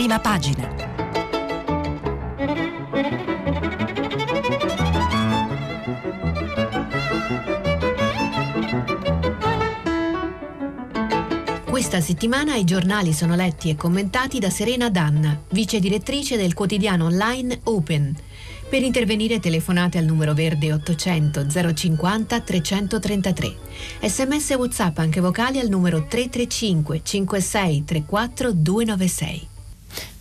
prima pagina. Questa settimana i giornali sono letti e commentati da Serena Danna, vice direttrice del quotidiano online Open. Per intervenire telefonate al numero verde 800 050 333. Sms WhatsApp anche vocali al numero 335 56 34 296.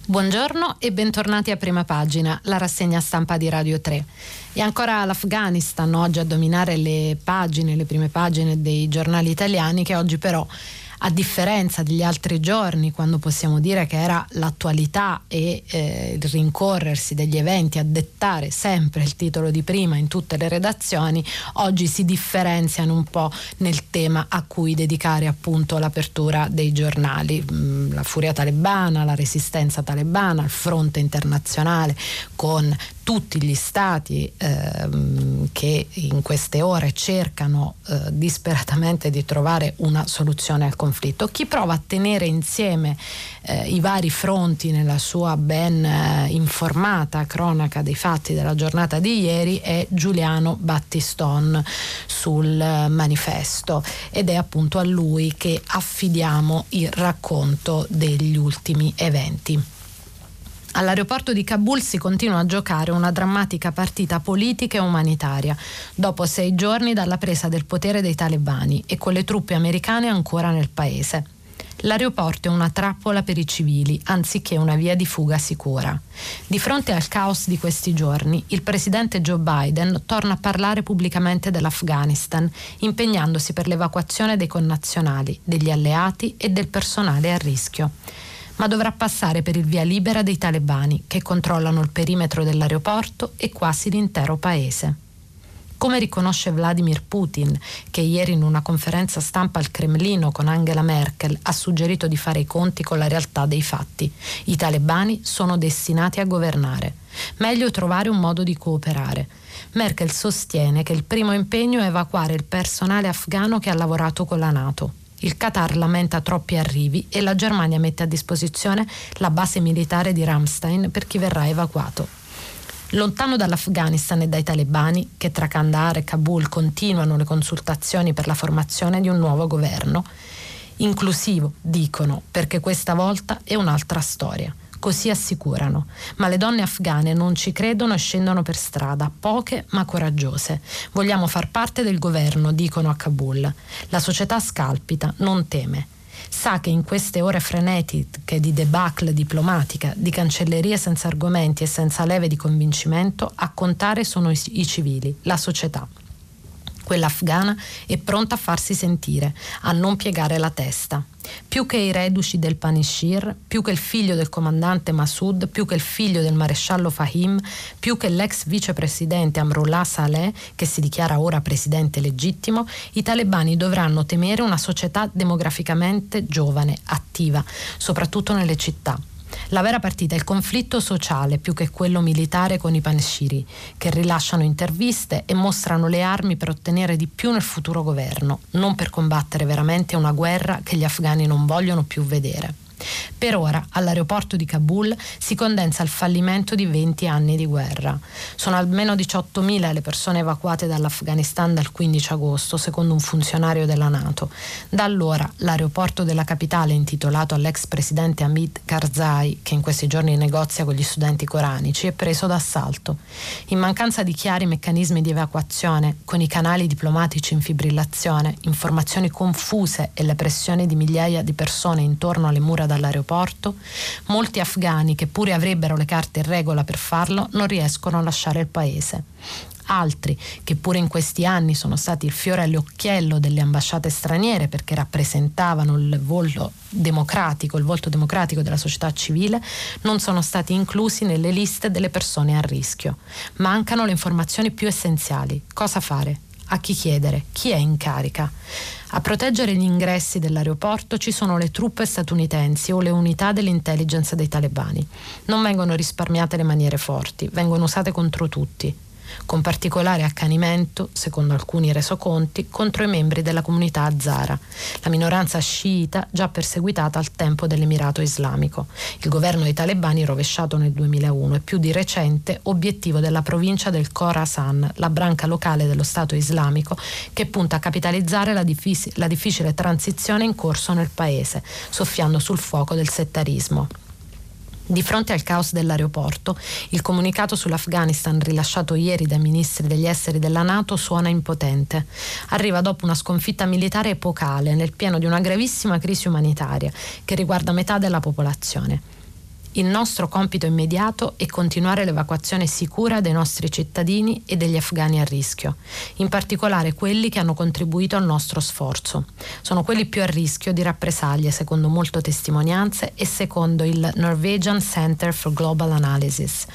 Buongiorno e bentornati a prima pagina, la rassegna stampa di Radio 3. E ancora l'Afghanistan oggi a dominare le pagine, le prime pagine dei giornali italiani che oggi però a differenza degli altri giorni, quando possiamo dire che era l'attualità e eh, il rincorrersi degli eventi a dettare sempre il titolo di prima in tutte le redazioni, oggi si differenziano un po' nel tema a cui dedicare appunto l'apertura dei giornali. Mm, la furia talebana, la resistenza talebana, il fronte internazionale con tutti gli stati ehm, che in queste ore cercano eh, disperatamente di trovare una soluzione al conflitto. Chi prova a tenere insieme eh, i vari fronti nella sua ben eh, informata cronaca dei fatti della giornata di ieri è Giuliano Battiston sul manifesto ed è appunto a lui che affidiamo il racconto degli ultimi eventi. All'aeroporto di Kabul si continua a giocare una drammatica partita politica e umanitaria, dopo sei giorni dalla presa del potere dei talebani e con le truppe americane ancora nel paese. L'aeroporto è una trappola per i civili, anziché una via di fuga sicura. Di fronte al caos di questi giorni, il presidente Joe Biden torna a parlare pubblicamente dell'Afghanistan, impegnandosi per l'evacuazione dei connazionali, degli alleati e del personale a rischio ma dovrà passare per il via libera dei talebani che controllano il perimetro dell'aeroporto e quasi l'intero paese. Come riconosce Vladimir Putin, che ieri in una conferenza stampa al Cremlino con Angela Merkel ha suggerito di fare i conti con la realtà dei fatti, i talebani sono destinati a governare. Meglio trovare un modo di cooperare. Merkel sostiene che il primo impegno è evacuare il personale afghano che ha lavorato con la Nato. Il Qatar lamenta troppi arrivi e la Germania mette a disposizione la base militare di Ramstein per chi verrà evacuato. Lontano dall'Afghanistan e dai talebani, che tra Kandahar e Kabul continuano le consultazioni per la formazione di un nuovo governo, inclusivo, dicono, perché questa volta è un'altra storia così assicurano. Ma le donne afghane non ci credono e scendono per strada, poche ma coraggiose. Vogliamo far parte del governo, dicono a Kabul. La società scalpita, non teme sa che in queste ore frenetiche di debacle diplomatica, di cancellerie senza argomenti e senza leve di convincimento, a contare sono i, civili, la società. Quella afghana è pronta a farsi sentire, a non piegare la testa più che i reduci del Panishir, più che il figlio del comandante Massoud, più che il figlio del maresciallo Fahim, più che l'ex vicepresidente Amrullah Saleh, che si dichiara ora presidente legittimo, i talebani dovranno temere una società demograficamente giovane, attiva, soprattutto nelle città. La vera partita è il conflitto sociale più che quello militare con i panshiri, che rilasciano interviste e mostrano le armi per ottenere di più nel futuro governo, non per combattere veramente una guerra che gli afghani non vogliono più vedere. Per ora all'aeroporto di Kabul si condensa il fallimento di 20 anni di guerra. Sono almeno 18.000 le persone evacuate dall'Afghanistan dal 15 agosto, secondo un funzionario della Nato. Da allora l'aeroporto della capitale, intitolato all'ex presidente Hamid Karzai, che in questi giorni negozia con gli studenti coranici, è preso d'assalto. In mancanza di chiari meccanismi di evacuazione, con i canali diplomatici in fibrillazione, informazioni confuse e le pressioni di migliaia di persone intorno alle mura dall'aeroporto, molti afghani che pure avrebbero le carte in regola per farlo non riescono a lasciare il paese. Altri, che pure in questi anni sono stati il fiore all'occhiello delle ambasciate straniere perché rappresentavano il volto democratico, il volto democratico della società civile, non sono stati inclusi nelle liste delle persone a rischio. Mancano le informazioni più essenziali. Cosa fare? A chi chiedere? Chi è in carica? A proteggere gli ingressi dell'aeroporto ci sono le truppe statunitensi o le unità dell'intelligence dei talebani. Non vengono risparmiate le maniere forti, vengono usate contro tutti. Con particolare accanimento, secondo alcuni resoconti, contro i membri della comunità azara, la minoranza sciita già perseguitata al tempo dell'Emirato Islamico. Il governo dei talebani rovesciato nel 2001 e più di recente obiettivo della provincia del Khorasan, la branca locale dello Stato islamico che punta a capitalizzare la difficile transizione in corso nel paese, soffiando sul fuoco del settarismo. Di fronte al caos dell'aeroporto, il comunicato sull'Afghanistan rilasciato ieri dai ministri degli esteri della Nato suona impotente. Arriva dopo una sconfitta militare epocale nel pieno di una gravissima crisi umanitaria che riguarda metà della popolazione. Il nostro compito immediato è continuare l'evacuazione sicura dei nostri cittadini e degli afghani a rischio, in particolare quelli che hanno contribuito al nostro sforzo. Sono quelli più a rischio di rappresaglie, secondo molte testimonianze e secondo il Norwegian Center for Global Analysis.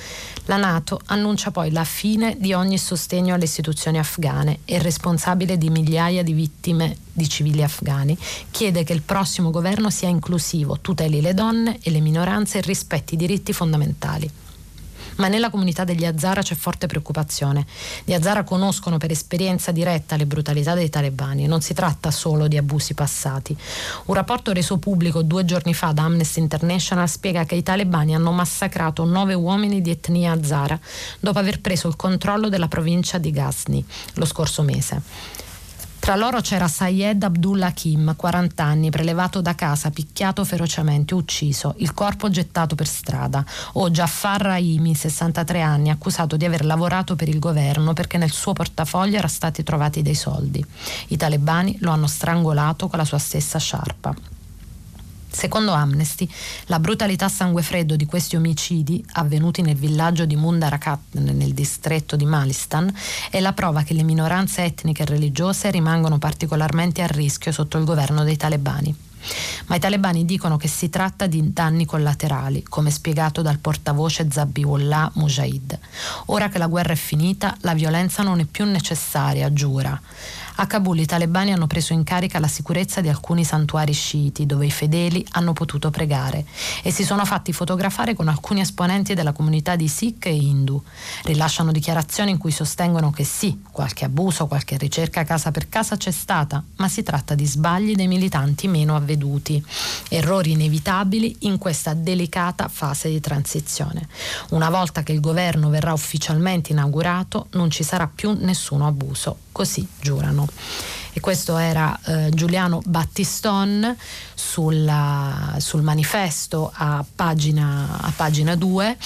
La Nato annuncia poi la fine di ogni sostegno alle istituzioni afghane e responsabile di migliaia di vittime di civili afghani, chiede che il prossimo governo sia inclusivo, tuteli le donne e le minoranze e rispetti i diritti fondamentali ma nella comunità degli Hazara c'è forte preoccupazione. Gli Hazara conoscono per esperienza diretta le brutalità dei talebani e non si tratta solo di abusi passati. Un rapporto reso pubblico due giorni fa da Amnesty International spiega che i talebani hanno massacrato nove uomini di etnia Hazara dopo aver preso il controllo della provincia di Ghazni lo scorso mese. Tra loro c'era Sayed Abdullah Kim, 40 anni, prelevato da casa, picchiato ferocemente, ucciso, il corpo gettato per strada, o Jafar Raimi, 63 anni, accusato di aver lavorato per il governo perché nel suo portafoglio erano stati trovati dei soldi. I talebani lo hanno strangolato con la sua stessa sciarpa. Secondo Amnesty, la brutalità sangue freddo di questi omicidi, avvenuti nel villaggio di Mundarakat nel distretto di Malistan, è la prova che le minoranze etniche e religiose rimangono particolarmente a rischio sotto il governo dei talebani. Ma i talebani dicono che si tratta di danni collaterali, come spiegato dal portavoce Zabiullah Mujahid. Ora che la guerra è finita, la violenza non è più necessaria, giura. A Kabul i talebani hanno preso in carica la sicurezza di alcuni santuari sciiti dove i fedeli hanno potuto pregare e si sono fatti fotografare con alcuni esponenti della comunità di Sikh e Hindu. Rilasciano dichiarazioni in cui sostengono che sì, qualche abuso, qualche ricerca casa per casa c'è stata, ma si tratta di sbagli dei militanti meno avveduti, errori inevitabili in questa delicata fase di transizione. Una volta che il governo verrà ufficialmente inaugurato non ci sarà più nessuno abuso così giurano. E questo era eh, Giuliano Battiston sulla, sul manifesto a pagina, a pagina 2 e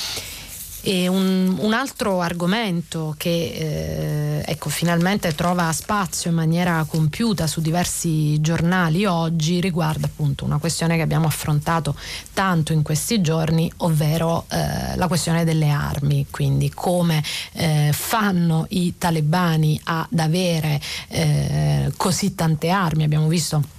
un, un, altro argomento che eh, ecco, finalmente trova spazio in maniera compiuta su diversi giornali oggi riguarda appunto una questione che abbiamo affrontato tanto in questi giorni, ovvero eh, la questione delle armi, quindi come eh, fanno i talebani ad avere eh, così tante armi. Abbiamo visto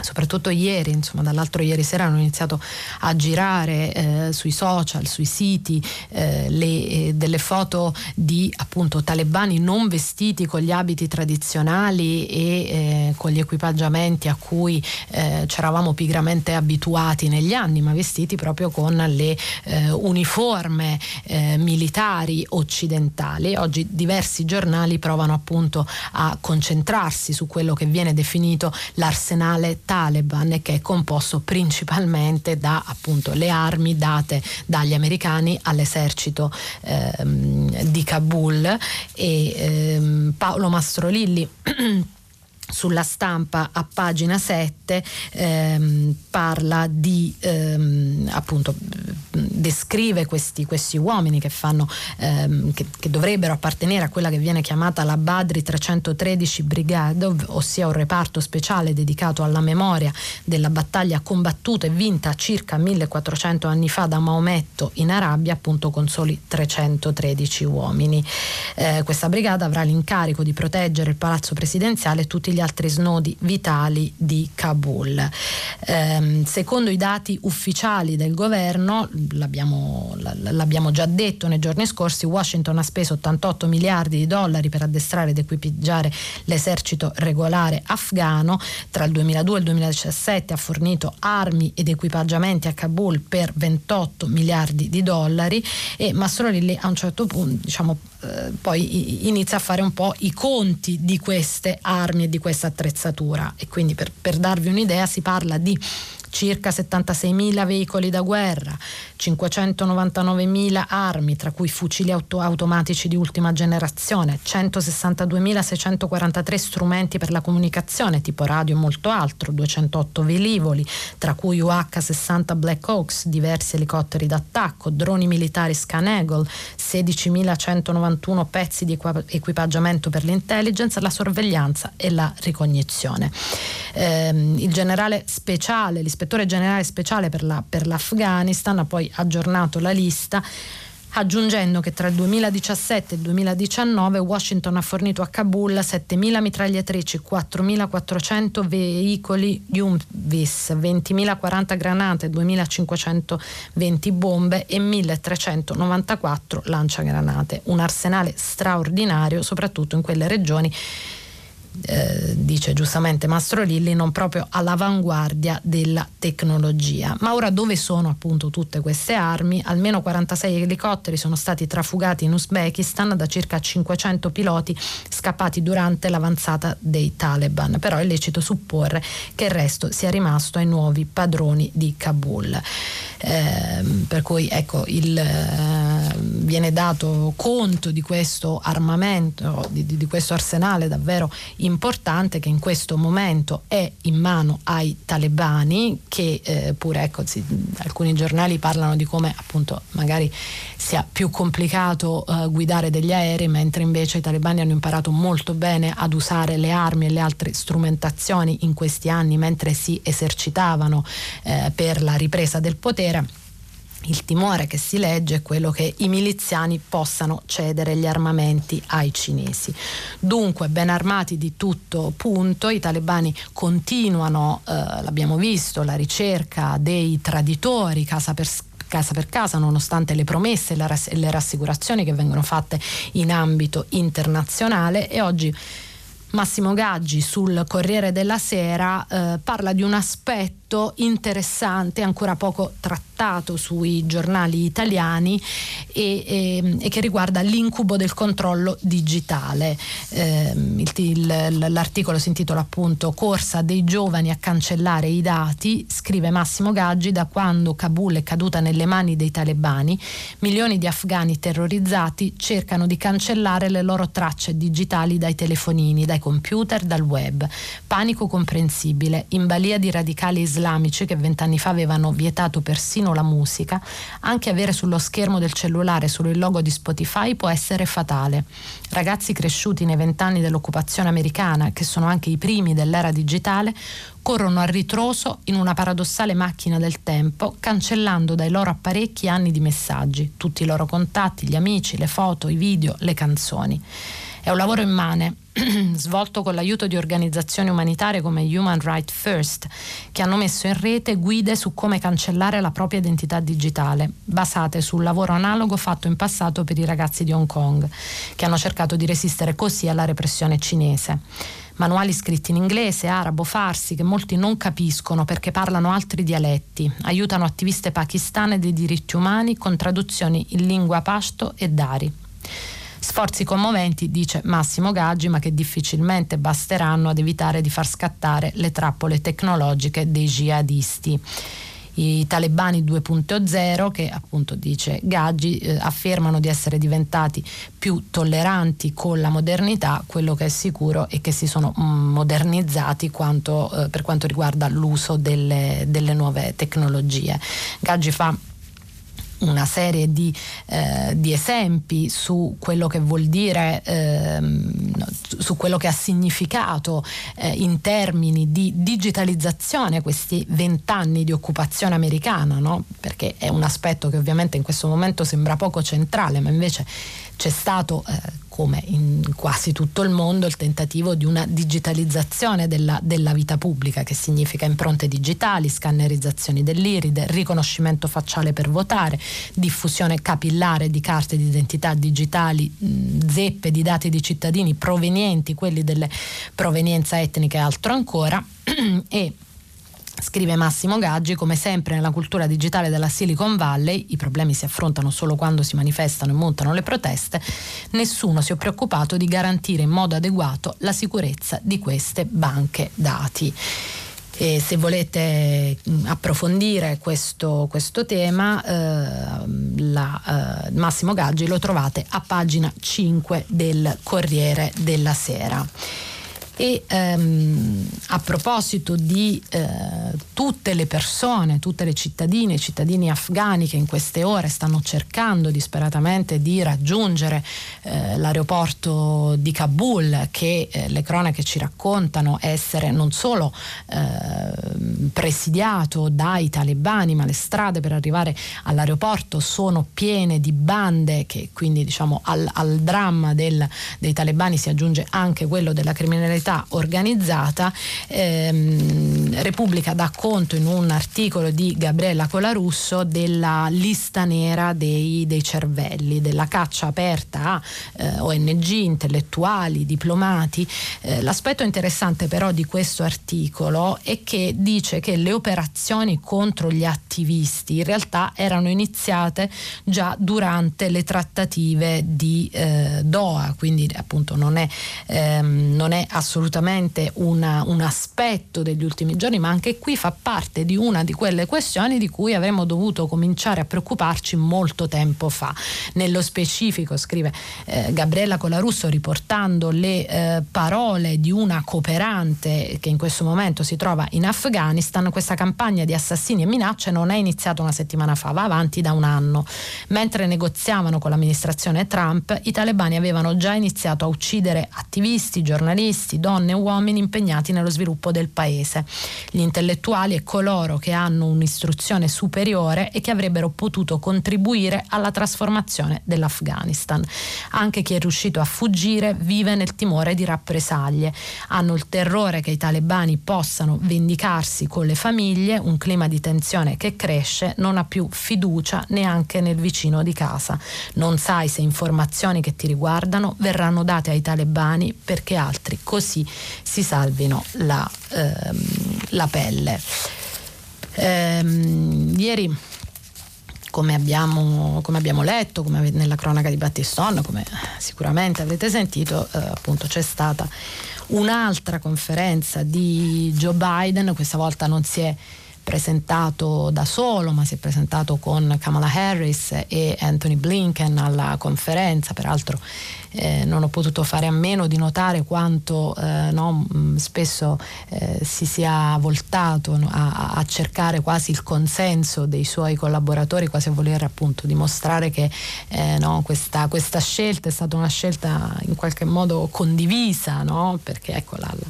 soprattutto ieri, insomma dall'altro ieri sera hanno iniziato a girare eh, sui social, sui siti eh, le, eh, delle foto di appunto talebani non vestiti con gli abiti tradizionali e eh, con gli equipaggiamenti a cui eh, ci eravamo pigramente abituati negli anni, ma vestiti proprio con le eh, uniforme militari occidentali. Oggi diversi giornali provano appunto a concentrarsi su quello che viene definito l'arsenale Taliban che è composto principalmente da appunto le armi date dagli americani all'esercito ehm, di Kabul. E ehm, Paolo Mastrolilli sulla stampa a pagina 7 ehm, parla di ehm, appunto descrive questi, questi, uomini che fanno ehm, che, che, dovrebbero appartenere a quella che viene chiamata la Badri 313 Brigade ossia un reparto speciale dedicato alla memoria della battaglia combattuta e vinta circa 1400 anni fa da Maometto in Arabia appunto con soli 313 uomini. Eh, questa brigata avrà l'incarico di proteggere il palazzo presidenziale e tutti gli gli altri snodi vitali di Kabul. Eh, secondo i dati ufficiali del governo, l'abbiamo, l'abbiamo, già detto nei giorni scorsi, Washington ha speso 88 miliardi di dollari per addestrare ed equipaggiare l'esercito regolare afghano, tra il 2002 e il 2017 ha fornito armi ed equipaggiamenti a Kabul per 28 miliardi di dollari e Mastrolilli a un certo punto diciamo, eh, poi inizia a fare un po' i conti di queste armi e di questa attrezzatura. E quindi per, per darvi un'idea si parla di circa 76.000 veicoli da guerra, 599.000 armi, tra cui fucili auto- automatici di ultima generazione, 162.643 strumenti per la comunicazione, tipo radio e molto altro, 208 velivoli, tra cui UH-60 Black Hawks, diversi elicotteri d'attacco, droni militari Scan Eagle, 16.191 pezzi di equipaggiamento per l'intelligence, la sorveglianza e la ricognizione. Eh, il generale speciale, l'ispettore generale speciale per, la, per l'Afghanistan ha poi aggiornato la lista aggiungendo che tra il 2017 e il 2019 Washington ha fornito a Kabul 7.000 mitragliatrici, 4.400 veicoli Humvees, 20.040 granate, 2.520 bombe e 1.394 lanciagranate. Un arsenale straordinario soprattutto in quelle regioni eh, dice giustamente Mastro Lilli, non proprio all'avanguardia della tecnologia. Ma ora dove sono appunto tutte queste armi? Almeno 46 elicotteri sono stati trafugati in Uzbekistan da circa 500 piloti scappati durante l'avanzata dei Taliban, però è lecito supporre che il resto sia rimasto ai nuovi padroni di Kabul. Eh, per cui ecco, il, eh, viene dato conto di questo armamento, di, di, questo arsenale davvero importante che in questo momento è in mano ai talebani che eh, pure ecco, si, alcuni giornali parlano di come appunto magari sia più complicato eh, guidare degli aerei mentre invece i talebani hanno imparato molto bene ad usare le armi e le altre strumentazioni in questi anni mentre si esercitavano eh, per la ripresa del potere il timore che si legge è quello che i miliziani possano cedere gli armamenti ai cinesi. Dunque, ben armati di tutto punto, i talebani continuano, eh, l'abbiamo visto, la ricerca dei traditori casa per casa per casa, nonostante le promesse e le rassicurazioni che vengono fatte in ambito internazionale e oggi Massimo Gaggi sul Corriere della Sera eh, parla di un aspetto interessante, ancora poco trattato sui giornali italiani e, e, e che riguarda l'incubo del controllo digitale. Eh, il, il, l'articolo si intitola appunto Corsa dei giovani a cancellare i dati, scrive Massimo Gaggi, da quando Kabul è caduta nelle mani dei talebani, milioni di afghani terrorizzati cercano di cancellare le loro tracce digitali dai telefonini, dai dai computer, dal web. Panico comprensibile, in balia di radicali islamici che vent'anni fa avevano vietato persino la musica, anche avere sullo schermo del cellulare solo il logo di Spotify può essere fatale. Ragazzi cresciuti nei vent'anni dell'occupazione americana, che sono anche i primi dell'era digitale, corrono a ritroso in una paradossale macchina del tempo, cancellando dai loro apparecchi anni di messaggi, tutti i loro contatti, gli amici, le foto, i video, le canzoni. È un lavoro immane, svolto con l'aiuto di organizzazioni umanitarie come Human Rights First, che hanno messo in rete guide su come cancellare la propria identità digitale, basate sul lavoro analogo fatto in passato per i ragazzi di Hong Kong, che hanno cercato di resistere così alla repressione cinese manuali scritti in inglese, arabo, farsi, che molti non capiscono perché parlano altri dialetti, aiutano attiviste pakistane dei diritti umani con traduzioni in lingua pashto e dari. Sforzi commoventi, dice Massimo Gaggi, ma che difficilmente basteranno ad evitare di far scattare le trappole tecnologiche dei jihadisti i talebani 2.0 che appunto dice Gaggi eh, affermano di essere diventati più tolleranti con la modernità, quello che è sicuro è che si sono mm, modernizzati quanto, eh, per quanto riguarda l'uso delle, delle nuove tecnologie. Gaggi fa una serie di, eh, di, esempi su quello che vuol dire, ehm, su quello che ha significato eh, in termini di digitalizzazione questi vent'anni di occupazione americana, no? perché è un aspetto che ovviamente in questo momento sembra poco centrale, ma invece c'è stato eh, come in quasi tutto il mondo, il tentativo di una digitalizzazione della, della vita pubblica, che significa impronte digitali, scannerizzazioni dell'iride, riconoscimento facciale per votare, diffusione capillare di carte d'identità digitali, zeppe di dati di cittadini provenienti, quelli delle provenienza etnica e altro ancora, e Scrive Massimo Gaggi, come sempre nella cultura digitale della Silicon Valley, i problemi si affrontano solo quando si manifestano e montano le proteste, nessuno si è preoccupato di garantire in modo adeguato la sicurezza di queste banche dati. E se volete approfondire questo, questo tema, eh, la, eh, Massimo Gaggi lo trovate a pagina 5 del Corriere della Sera. E ehm, a proposito di eh, tutte le persone, tutte le cittadine e cittadini afghani che in queste ore stanno cercando disperatamente di raggiungere eh, l'aeroporto di Kabul, che eh, le cronache ci raccontano essere non solo ehm, presidiato dai talebani, ma le strade per arrivare all'aeroporto sono piene di bande, che quindi diciamo al, al dramma del, dei talebani si aggiunge anche quello della criminalità criminalità organizzata, ehm, Repubblica dà conto in un articolo di Gabriella Colarusso della lista nera dei, dei cervelli, della caccia aperta a eh, ONG, intellettuali, diplomati. Eh, l'aspetto interessante però di questo articolo è che dice che le operazioni contro gli attivisti in realtà erano iniziate già durante le trattative di eh, Doha, quindi appunto non è, ehm, non è assolutamente assolutamente una, un aspetto degli ultimi giorni, ma anche qui fa parte di una di quelle questioni di cui avremmo dovuto cominciare a preoccuparci molto tempo fa. Nello specifico, scrive eh, Gabriella Colarusso, riportando le eh, parole di una cooperante che in questo momento si trova in Afghanistan, questa campagna di assassini e minacce non è iniziata una settimana fa, va avanti da un anno. Mentre negoziavano con l'amministrazione Trump, i talebani avevano già iniziato a uccidere attivisti, giornalisti, donne e uomini impegnati nello sviluppo del paese, gli intellettuali e coloro che hanno un'istruzione superiore e che avrebbero potuto contribuire alla trasformazione dell'Afghanistan. Anche chi è riuscito a fuggire vive nel timore di rappresaglie, hanno il terrore che i talebani possano vendicarsi con le famiglie, un clima di tensione che cresce, non ha più fiducia neanche nel vicino di casa. Non sai se informazioni che ti riguardano verranno date ai talebani perché altri così così si salvino la, ehm, la pelle. Ehm, ieri come abbiamo, come abbiamo, letto, come nella cronaca di Battiston, come sicuramente avrete sentito, eh, appunto c'è stata un'altra conferenza di Joe Biden, questa volta non si è presentato da solo, ma si è presentato con Kamala Harris e Anthony Blinken alla conferenza, peraltro eh, non ho potuto fare a meno di notare quanto eh, no, mm, spesso eh, si sia voltato no, a, a, cercare quasi il consenso dei suoi collaboratori, quasi a voler appunto dimostrare che eh, no, questa, questa, scelta è stata una scelta in qualche modo condivisa, perché ecco la, la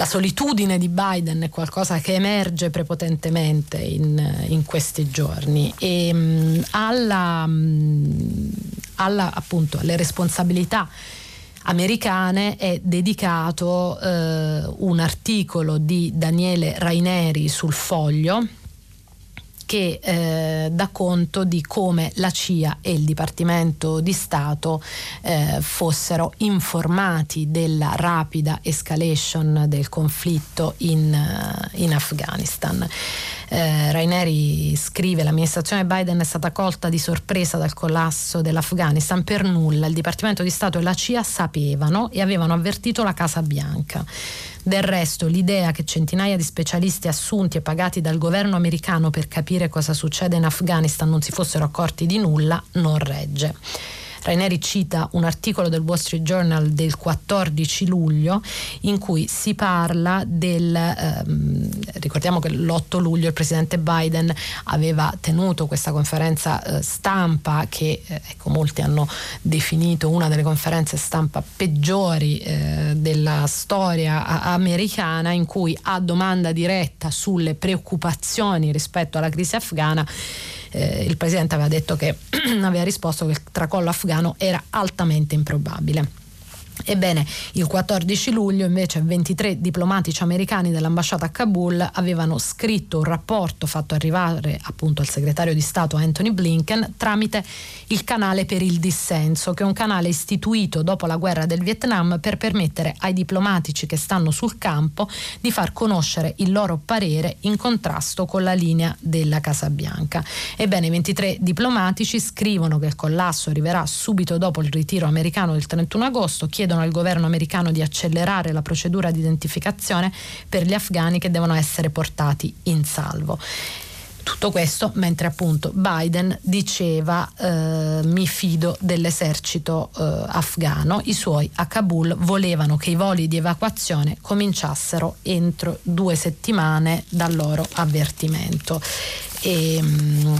la solitudine di Biden è qualcosa che emerge prepotentemente in, in questi giorni. E mh, mm, alla, mh, mm, alla, appunto, alle responsabilità americane è dedicato eh, un articolo di Daniele Raineri sul foglio che eh, dà conto di come la CIA e il Dipartimento di Stato eh, fossero informati della rapida escalation del conflitto in, uh, in Afghanistan. Eh, Raineri scrive l'amministrazione Biden è stata colta di sorpresa dal collasso dell'Afghanistan per nulla. Il Dipartimento di Stato e la CIA sapevano e avevano avvertito la Casa Bianca. Del resto, l'idea che centinaia di specialisti assunti e pagati dal governo americano per capire cosa succede in Afghanistan non si fossero accorti di nulla non regge. Raineri cita un articolo del Wall Street Journal del 14 luglio in cui si parla del, ehm, ricordiamo che l'8 luglio il presidente Biden aveva tenuto questa conferenza eh, stampa che eh, ecco, molti hanno definito una delle conferenze stampa peggiori eh, della storia americana in cui a domanda diretta sulle preoccupazioni rispetto alla crisi afghana eh, il presidente aveva detto che aveva risposto che il tracollo afghano era altamente improbabile. Ebbene, il 14 luglio invece 23 diplomatici americani dell'ambasciata a Kabul avevano scritto un rapporto fatto arrivare appunto al segretario di Stato Anthony Blinken tramite il canale per il dissenso, che è un canale istituito dopo la guerra del Vietnam per permettere ai diplomatici che stanno sul campo di far conoscere il loro parere in contrasto con la linea della Casa Bianca. Ebbene, i 23 diplomatici scrivono che il collasso arriverà subito dopo il ritiro americano del 31 agosto, chiedono chiedono al governo americano di accelerare la procedura di identificazione per gli afghani che devono essere portati in salvo. Tutto questo mentre appunto Biden diceva eh, mi fido dell'esercito eh, afghano, i suoi a Kabul volevano che i voli di evacuazione cominciassero entro due settimane dal loro avvertimento. E, mm,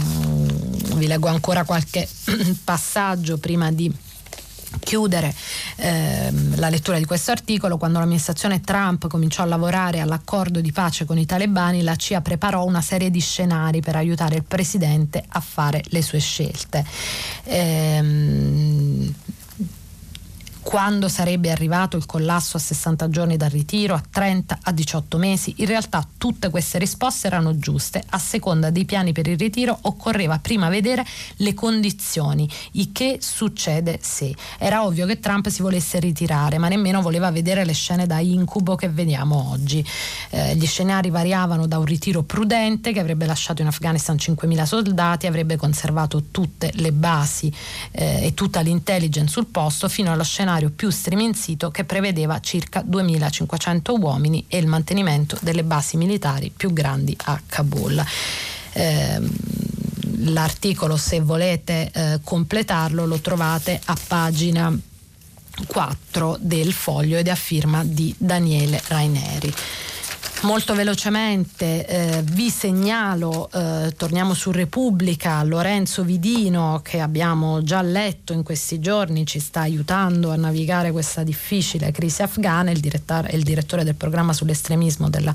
vi leggo ancora qualche passaggio prima di chiudere ehm, la lettura di questo articolo, quando l'amministrazione Trump cominciò a lavorare all'accordo di pace con i talebani, la CIA preparò una serie di scenari per aiutare il presidente a fare le sue scelte. Ehm, quando sarebbe arrivato il collasso a 60 giorni dal ritiro, a 30, a 18 mesi. In realtà tutte queste risposte erano giuste. A seconda dei piani per il ritiro occorreva prima vedere le condizioni, i che succede se. Era ovvio che Trump si volesse ritirare, ma nemmeno voleva vedere le scene da incubo che vediamo oggi. Eh, gli scenari variavano da un ritiro prudente che avrebbe lasciato in Afghanistan 5.000 soldati, avrebbe conservato tutte le basi eh, e tutta l'intelligence sul posto, fino allo scenario scenario più striminzito che prevedeva circa 2500 uomini e il mantenimento delle basi militari più grandi a Kabul. Eh, l'articolo, se volete eh, completarlo, lo trovate a pagina 4 del foglio ed è a firma di Daniele Raineri. Molto velocemente eh, vi segnalo, eh, torniamo su Repubblica, Lorenzo Vidino che abbiamo già letto in questi giorni, ci sta aiutando a navigare questa difficile crisi afghana, il, il direttore del programma sull'estremismo della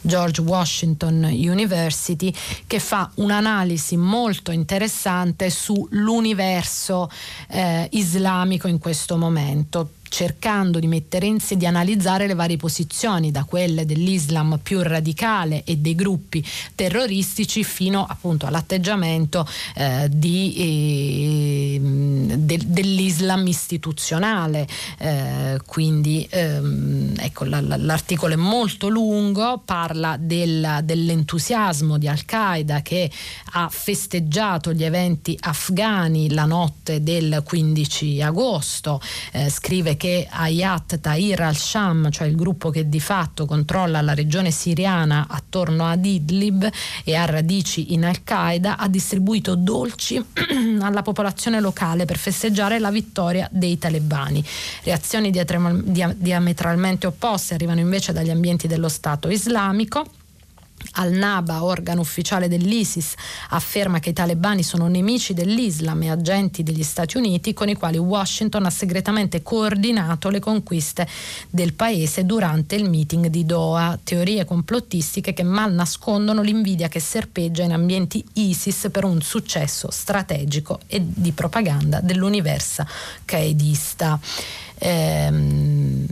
George Washington University, che fa un'analisi molto interessante sull'universo eh, islamico in questo momento cercando di mettere in sé, di analizzare le varie posizioni, da quelle dell'Islam più radicale e dei gruppi terroristici fino appunto all'atteggiamento eh, di, eh, de, dell'Islam istituzionale. Eh, quindi ehm, ecco, la, la, l'articolo è molto lungo, parla del, dell'entusiasmo di Al-Qaeda che ha festeggiato gli eventi afghani la notte del 15 agosto, eh, che Ayat Tahir al-Sham, cioè il gruppo che di fatto controlla la regione siriana attorno ad Idlib e ha radici in Al-Qaeda, ha distribuito dolci alla popolazione locale per festeggiare la vittoria dei talebani. Reazioni diametralmente opposte arrivano invece dagli ambienti dello Stato islamico. Al-Naba, organo ufficiale dell'ISIS, afferma che i talebani sono nemici dell'Islam e agenti degli Stati Uniti con i quali Washington ha segretamente coordinato le conquiste del paese durante il meeting di Doha. Teorie complottistiche che mal nascondono l'invidia che serpeggia in ambienti ISIS per un successo strategico e di propaganda dell'universa qaedista. Ehm,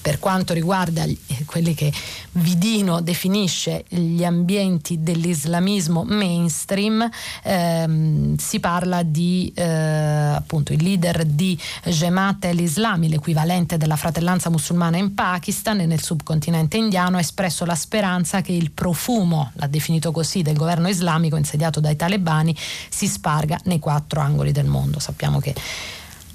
per quanto riguarda quelli che Vidino definisce gli ambienti dell'islamismo mainstream, ehm, si parla di eh, appunto il leader di Jemaat el-Islami, l'equivalente della fratellanza musulmana in Pakistan e nel subcontinente indiano, ha espresso la speranza che il profumo, l'ha definito così, del governo islamico insediato dai talebani si sparga nei quattro angoli del mondo. Sappiamo che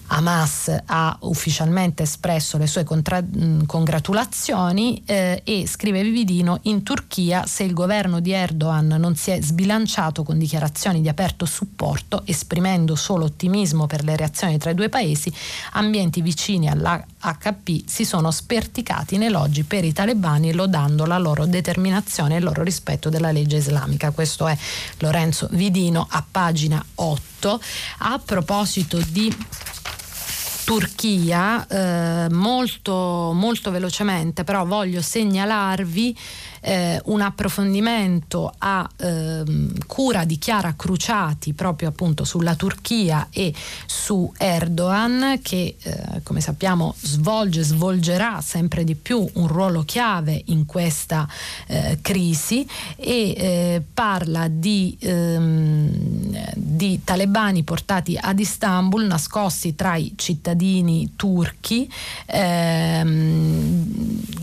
Hamas ha ufficialmente espresso le sue contra- congratulazioni eh, e scrive Vividino in Turchia se il governo di Erdogan non si è sbilanciato con dichiarazioni di aperto supporto esprimendo solo ottimismo per le reazioni tra i due paesi ambienti vicini all'HP si sono sperticati in elogi per i talebani lodando la loro determinazione e il loro rispetto della legge islamica. Questo è Lorenzo Vidino a pagina 8 a proposito di Turchia, eh, molto, molto velocemente, però voglio segnalarvi eh, un approfondimento a ehm, cura di Chiara Cruciati proprio appunto sulla Turchia e su Erdogan che eh, come sappiamo svolge, svolgerà sempre di più un ruolo chiave in questa eh, crisi e eh, parla di, ehm, di talebani portati ad Istanbul nascosti tra i cittadini turchi. Ehm,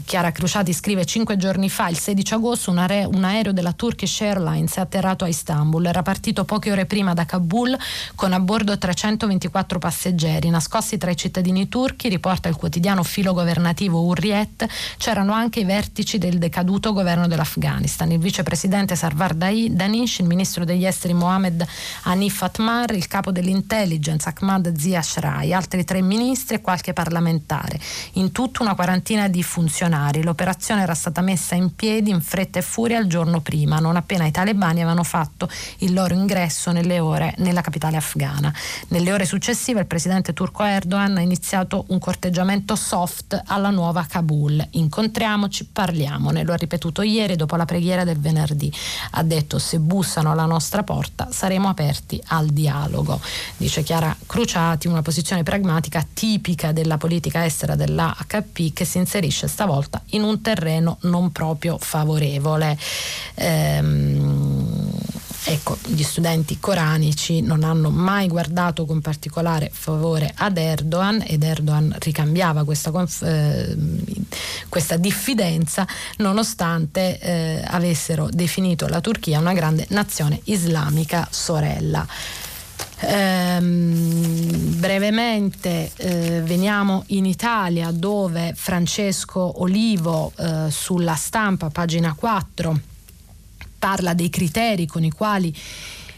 Chiara Cruciati scrive cinque giorni fa, il 16 agosto, un, are- un aereo della Turkish Airlines è atterrato a Istanbul. Era partito poche ore prima da Kabul con a bordo 324 passeggeri. Nascosti tra i cittadini turchi, riporta il quotidiano filo governativo Urriet, c'erano anche i vertici del decaduto governo dell'Afghanistan. Il vicepresidente Sarvar Danish, il ministro degli esteri Mohamed Hanif Atmar, il capo dell'intelligence Ahmad Zia Shrai, altri tre ministri e qualche parlamentare. In tutto una quarantina di funzionari. L'operazione era stata messa in piedi in fretta e furia il giorno prima, non appena i talebani avevano fatto il loro ingresso nelle ore nella capitale afghana. Nelle ore successive il presidente turco Erdogan ha iniziato un corteggiamento soft alla nuova Kabul. Incontriamoci, parliamone, lo ha ripetuto ieri dopo la preghiera del venerdì. Ha detto se bussano alla nostra porta saremo aperti al dialogo. Dice Chiara Cruciati, una posizione pragmatica tipica della politica estera dell'AHP che si inserisce stavolta in un terreno non proprio favorevole. Ehm, Ecco, gli studenti coranici non hanno mai guardato con particolare favore ad Erdogan ed Erdogan ricambiava questa, eh, questa diffidenza nonostante eh, avessero definito la Turchia una grande nazione islamica sorella. Ehm, brevemente eh, veniamo in Italia dove Francesco Olivo eh, sulla stampa, pagina 4, parla dei criteri con i quali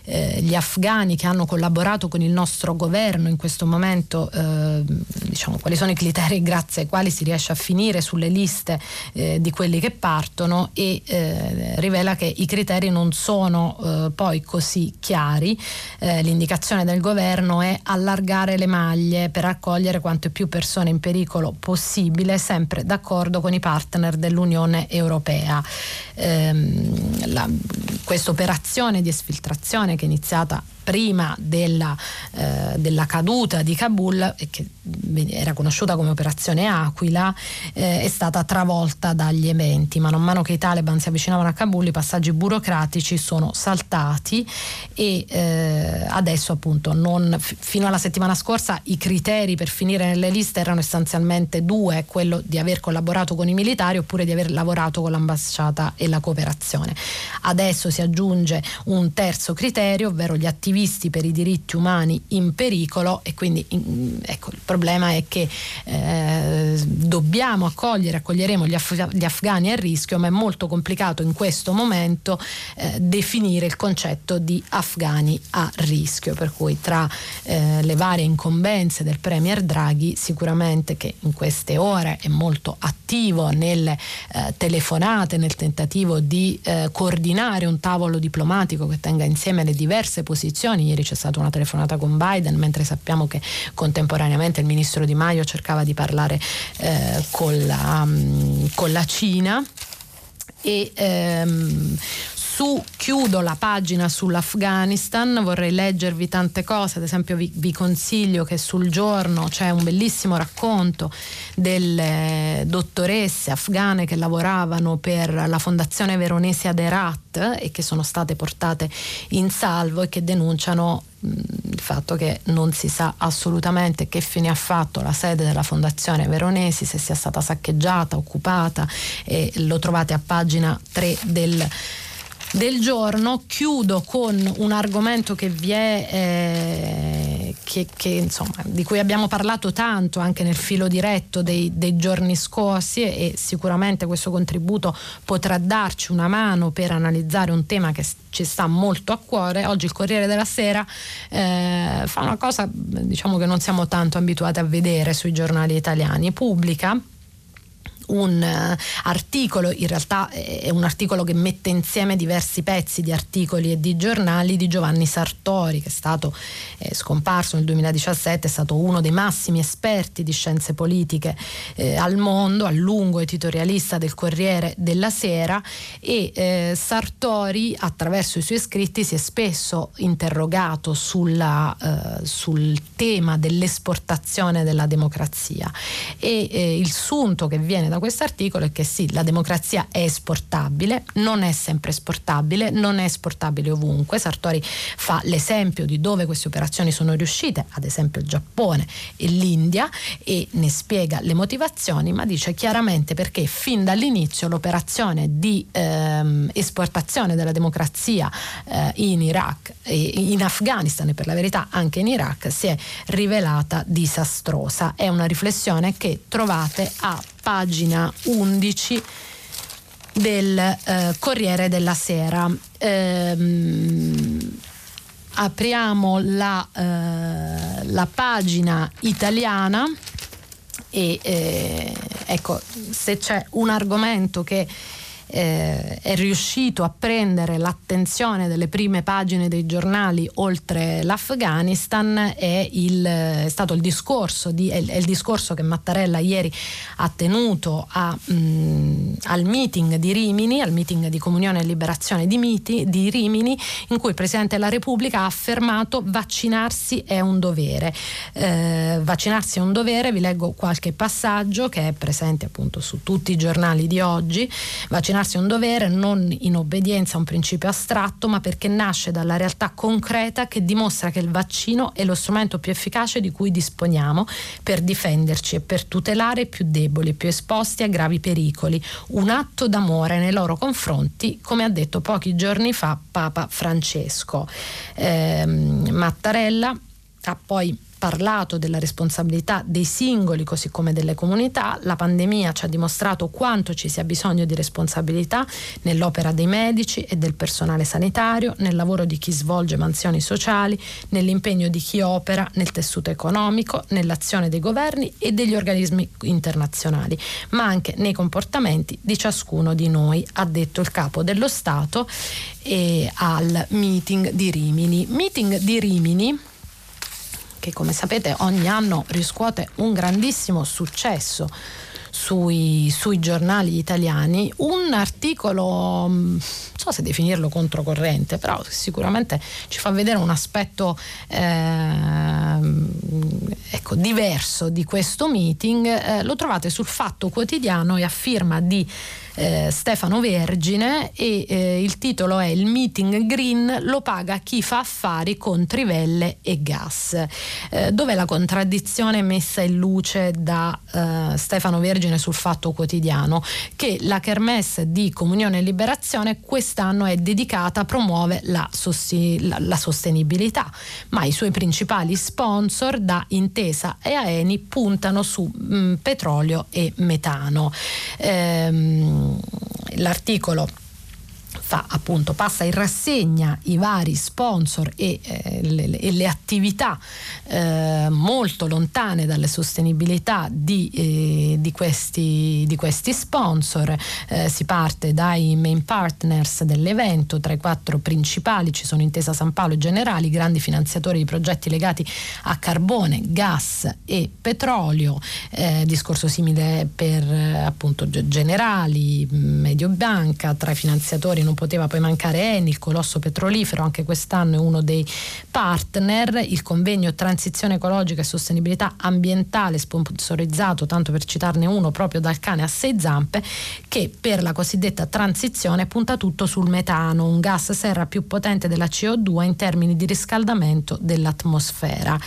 eh, gli afghani che hanno collaborato con il nostro governo in questo momento, eh, diciamo, quali sono i criteri grazie ai quali si riesce a finire sulle liste eh, di quelli che partono e eh, rivela che i criteri non sono eh, poi così chiari. Eh, l'indicazione del governo è allargare le maglie per accogliere quante più persone in pericolo possibile, sempre d'accordo con i partner dell'Unione Europea. Ehm, questa operazione di esfiltrazione che è iniziata prima della, eh, della, caduta di Kabul, che era conosciuta come operazione Aquila, eh, è stata travolta dagli eventi. Man mano che i Taliban si avvicinavano a Kabul i passaggi burocratici sono saltati e eh, adesso appunto non, f- fino alla settimana scorsa i criteri per finire nelle liste erano essenzialmente due, quello di aver collaborato con i militari oppure di aver lavorato con l'ambasciata e la cooperazione. Adesso si aggiunge un terzo criterio, ovvero gli attivisti attivisti per i diritti umani in pericolo e quindi ecco, il problema è che eh, dobbiamo accogliere, accoglieremo gli, af- gli, afghani a rischio, ma è molto complicato in questo momento eh, definire il concetto di afghani a rischio, per cui tra eh, le varie incombenze del Premier Draghi sicuramente che in queste ore è molto attivo nelle eh, telefonate, nel tentativo di eh, coordinare un tavolo diplomatico che tenga insieme le diverse posizioni. Ieri c'è stata una telefonata con Biden, mentre sappiamo che contemporaneamente il ministro Di Maio cercava di parlare eh, con, la, um, con, la, Cina. E, ehm, su, chiudo la pagina sull'Afghanistan, vorrei leggervi tante cose, ad esempio vi, vi consiglio che sul giorno c'è un bellissimo racconto delle dottoresse afghane che lavoravano per la Fondazione Veronesi Aderat e che sono state portate in salvo e che denunciano il fatto che non si sa assolutamente che fine ha fatto la sede della Fondazione Veronesi, se sia stata saccheggiata, occupata e lo trovate a pagina 3 del del giorno. Chiudo con un argomento che vi è, eh, che, che, insomma, di cui abbiamo parlato tanto anche nel filo diretto dei, dei, giorni scorsi e sicuramente questo contributo potrà darci una mano per analizzare un tema che ci sta molto a cuore. Oggi il Corriere della Sera eh, fa una cosa diciamo che non siamo tanto abituati a vedere sui giornali italiani, pubblica un uh, articolo, in realtà è un articolo che mette insieme diversi pezzi di articoli e di giornali di Giovanni Sartori, che è stato eh, scomparso nel 2017, è stato uno dei massimi esperti di scienze politiche eh, al mondo, a lungo editorialista del Corriere della Sera e eh, Sartori attraverso i suoi scritti si è spesso interrogato sulla, eh, sul tema dell'esportazione della democrazia e eh, il sunto che viene da questo articolo è che sì, la democrazia è esportabile, non è sempre esportabile, non è esportabile ovunque. Sartori fa l'esempio di dove queste operazioni sono riuscite, ad esempio il Giappone e l'India, e ne spiega le motivazioni, ma dice chiaramente perché fin dall'inizio l'operazione di ehm, esportazione della democrazia eh, in Iraq, in Afghanistan e per la verità anche in Iraq si è rivelata disastrosa. È una riflessione che trovate a pagina 11 del eh, Corriere della Sera. Ehm, apriamo la, eh, la, pagina italiana e eh, ecco se c'è un argomento che eh, è riuscito a prendere l'attenzione delle prime pagine dei giornali oltre l'Afghanistan è, il, è stato il discorso, di, è, il discorso che Mattarella ieri ha tenuto a, mh, al meeting di Rimini, al meeting di Comunione e Liberazione di, Miti, di Rimini, in cui il Presidente della Repubblica ha affermato vaccinarsi è un dovere. Eh, vaccinarsi è un dovere, vi leggo qualche passaggio che è presente appunto su tutti i giornali di oggi. Vaccinarsi è un dovere non in obbedienza a un principio astratto, ma perché nasce dalla realtà concreta che dimostra che il vaccino è lo strumento più efficace di cui disponiamo per difenderci e per tutelare i più deboli e più esposti a gravi pericoli. Un atto d'amore nei loro confronti, come ha detto pochi giorni fa Papa Francesco. Eh, Mattarella ha poi parlato della responsabilità dei singoli così come delle comunità, la pandemia ci ha dimostrato quanto ci sia bisogno di responsabilità nell'opera dei medici e del personale sanitario, nel lavoro di chi svolge mansioni sociali, nell'impegno di chi opera nel tessuto economico, nell'azione dei governi e degli organismi internazionali, ma anche nei comportamenti di ciascuno di noi, ha detto il capo dello Stato e al meeting di Rimini. Meeting di Rimini che come sapete ogni anno riscuote un grandissimo successo sui, sui, giornali italiani un articolo, mm, non so se definirlo controcorrente, però sicuramente ci fa vedere un aspetto eh, ecco, diverso di questo meeting. Eh, lo trovate sul Fatto Quotidiano e a firma di eh, Stefano Vergine e eh, il titolo è Il meeting green lo paga chi fa affari con trivelle e gas. Eh, dov'è la contraddizione messa in luce da eh, Stefano Vergine sul Fatto Quotidiano? Che la kermesse di Comunione e Liberazione quest'anno è dedicata a promuovere la, sosti- la, la sostenibilità, ma i suoi principali sponsor da Intesa e Aeni puntano su mh, mm, petrolio e metano. Ehm, l'articolo fa appunto passa in rassegna i vari sponsor e, eh, le, e le, attività eh, molto lontane dalle sostenibilità di, eh, di, questi, di questi, sponsor. Eh, si parte dai main partners dell'evento tra i quattro principali ci sono Intesa San Paolo e Generali grandi finanziatori di progetti legati a carbone gas e petrolio. Eh, discorso simile per eh, appunto Generali Mediobanca tra i finanziatori non poteva poi mancare Eni, il colosso petrolifero, anche quest'anno è uno dei partner, il convegno Transizione ecologica e sostenibilità ambientale sponsorizzato, tanto per citarne uno, proprio dal cane a sei zampe, che per la cosiddetta transizione punta tutto sul metano, un gas serra più potente della CO2 in termini di riscaldamento dell'atmosfera.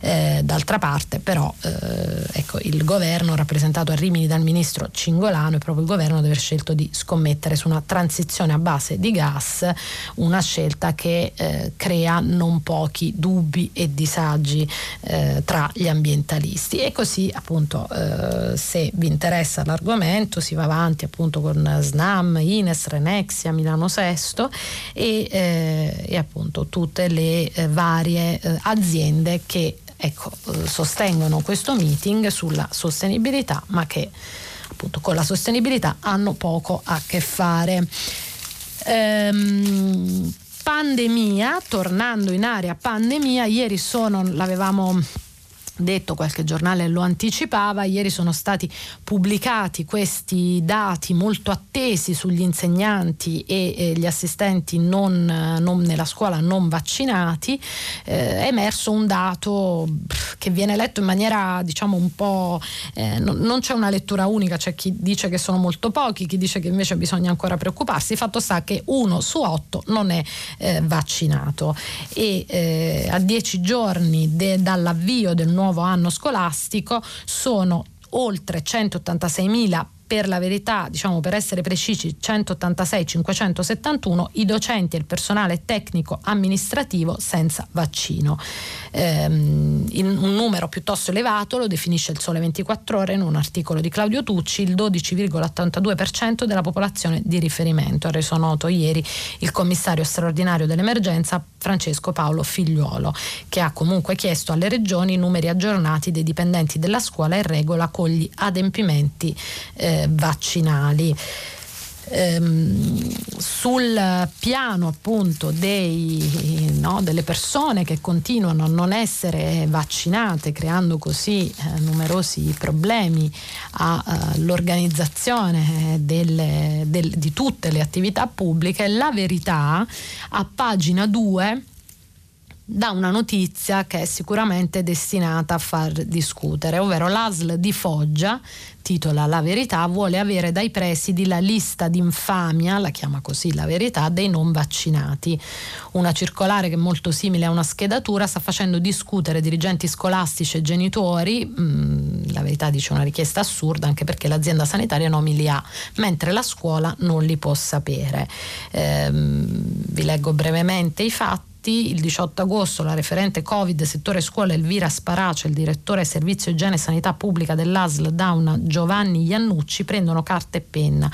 Eh, d'altra parte però eh, ecco, il governo rappresentato a Rimini dal ministro Cingolano è proprio il governo ad aver scelto di scommettere su una transizione a base di gas, una scelta che eh, crea non pochi dubbi e disagi eh, tra gli ambientalisti. E così appunto eh, se vi interessa l'argomento si va avanti appunto con SNAM, Ines, Renexia, Milano Sesto e, eh, e appunto tutte le eh, varie eh, aziende che ecco, sostengono questo meeting sulla sostenibilità ma che appunto con la sostenibilità hanno poco a che fare. Ehm, pandemia, tornando in area pandemia, ieri sono, l'avevamo detto, qualche giornale lo anticipava, ieri sono stati pubblicati questi dati molto attesi sugli insegnanti e, e gli assistenti non, non, nella scuola non vaccinati, eh, è emerso un dato che viene letto in maniera diciamo un po', eh, non, non, c'è una lettura unica, c'è chi dice che sono molto pochi, chi dice che invece bisogna ancora preoccuparsi, fatto sta che uno su otto non è eh, vaccinato. E eh, a dieci giorni de, dall'avvio del nuovo nuovo anno scolastico sono oltre 186 mila per la verità, diciamo per essere precisi, 186-571 i docenti e il personale tecnico amministrativo senza vaccino. Ehm, un numero piuttosto elevato lo definisce il Sole 24 Ore in un articolo di Claudio Tucci, il 12,82% della popolazione di riferimento. Ha reso noto ieri il commissario straordinario dell'emergenza Francesco Paolo Figliuolo, che ha comunque chiesto alle regioni numeri aggiornati dei dipendenti della scuola in regola con gli adempimenti eh, vaccinali. Ehm, sul piano appunto dei, no, delle persone che continuano a non essere vaccinate creando così eh, numerosi problemi all'organizzazione eh, di tutte le attività pubbliche la verità a pagina 2 da una notizia che è sicuramente destinata a far discutere, ovvero l'ASL di Foggia, titola La verità, vuole avere dai presidi la lista d'infamia, la chiama così la verità, dei non vaccinati. Una circolare che è molto simile a una schedatura sta facendo discutere dirigenti scolastici e genitori, mm, la verità dice una richiesta assurda anche perché l'azienda sanitaria nomi li ha, mentre la scuola non li può sapere. Ehm, vi leggo brevemente i fatti Infatti il 18 agosto la referente Covid settore scuola Elvira Sparace e il direttore servizio igiene e sanità pubblica dell'ASL Dauna Giovanni Iannucci prendono carta e penna.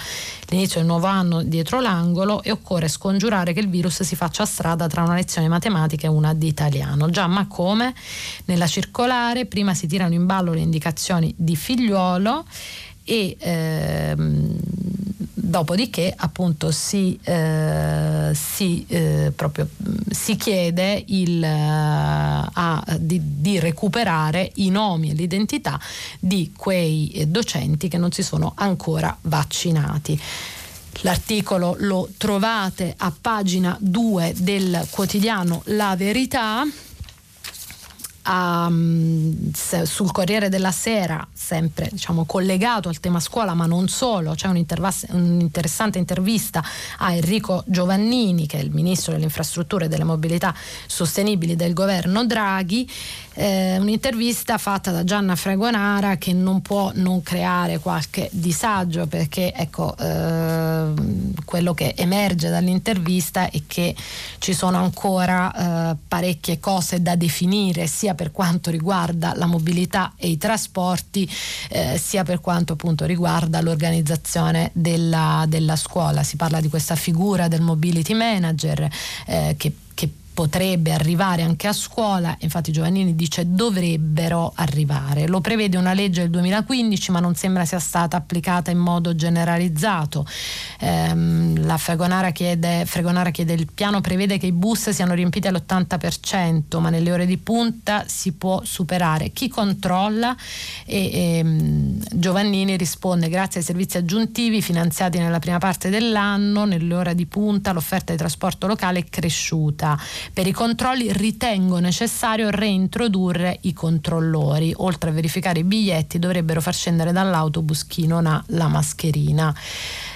L'inizio del nuovo anno dietro l'angolo e occorre scongiurare che il virus si faccia strada tra una lezione matematica e una di italiano. Già, ma come? Nella circolare prima si tirano in ballo le indicazioni di figliuolo e ehm, dopodiché appunto si, eh, si, eh, proprio, si chiede il, eh, a, di, di, recuperare i nomi e l'identità di quei docenti che non si sono ancora vaccinati. L'articolo lo trovate a pagina 2 del quotidiano La Verità um, sul Corriere della Sera, sempre diciamo, collegato al tema scuola, ma non solo, c'è un'interessante intervista a Enrico Giovannini, che è il ministro delle infrastrutture e delle mobilità sostenibili del governo Draghi, eh, un'intervista fatta da Gianna Fregonara che non può non creare qualche disagio perché ecco, eh, quello che emerge dall'intervista è che ci sono ancora eh, parecchie cose da definire sia per quanto riguarda la mobilità e i trasporti eh, sia per quanto appunto riguarda l'organizzazione della, della, scuola. Si parla di questa figura del mobility manager eh, che potrebbe arrivare anche a scuola, infatti Giovannini dice dovrebbero arrivare. Lo prevede una legge del 2015 ma non sembra sia stata applicata in modo generalizzato. Ehm, la Fregonara chiede, Fregonara chiede il piano prevede che i bus siano riempiti all'80% ma nelle ore di punta si può superare. Chi controlla? E, ehm, Giovannini risponde grazie ai servizi aggiuntivi finanziati nella prima parte dell'anno, nelle ore di punta l'offerta di trasporto locale è cresciuta per i controlli ritengo necessario reintrodurre i controllori. Oltre a verificare i biglietti dovrebbero far scendere dall'autobus chi non ha la mascherina.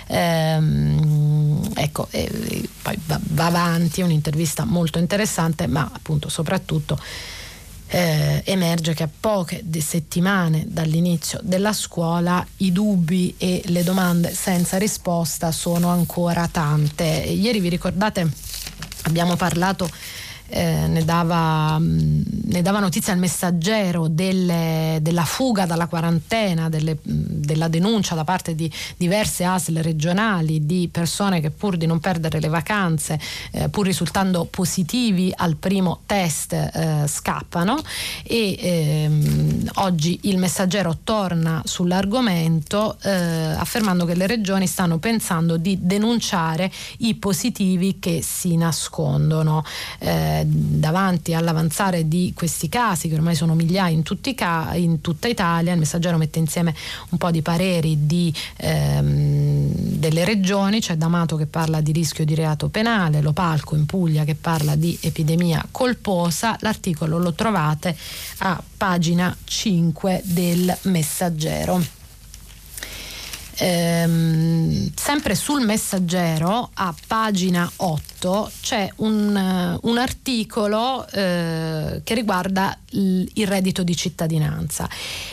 Ehm, ecco, eh, poi va, va avanti, è un'intervista molto interessante, ma appunto soprattutto eh, emerge che a poche settimane dall'inizio della scuola i dubbi e le domande senza risposta sono ancora tante. Ieri vi ricordate abbiamo parlato eh, ne, dava, mm, ne, dava, notizia il messaggero delle, della fuga dalla quarantena, delle, mm, della denuncia da parte di diverse ASL regionali di persone che pur di non perdere le vacanze, eh, pur risultando positivi al primo test, eh, scappano e ehm, oggi il messaggero torna sull'argomento eh, affermando che le regioni stanno pensando di denunciare i positivi che si nascondono. Eh, davanti all'avanzare di questi casi, che ormai sono migliaia in, ca- in, tutta Italia, il messaggero mette insieme un po' di pareri di, ehm, delle regioni, c'è D'Amato che parla di rischio di reato penale, Lopalco in Puglia che parla di epidemia colposa, l'articolo lo trovate a pagina 5 del messaggero. Ehm, sempre sul messaggero a pagina 8 c'è un, eh, un articolo eh, che riguarda il, il reddito di cittadinanza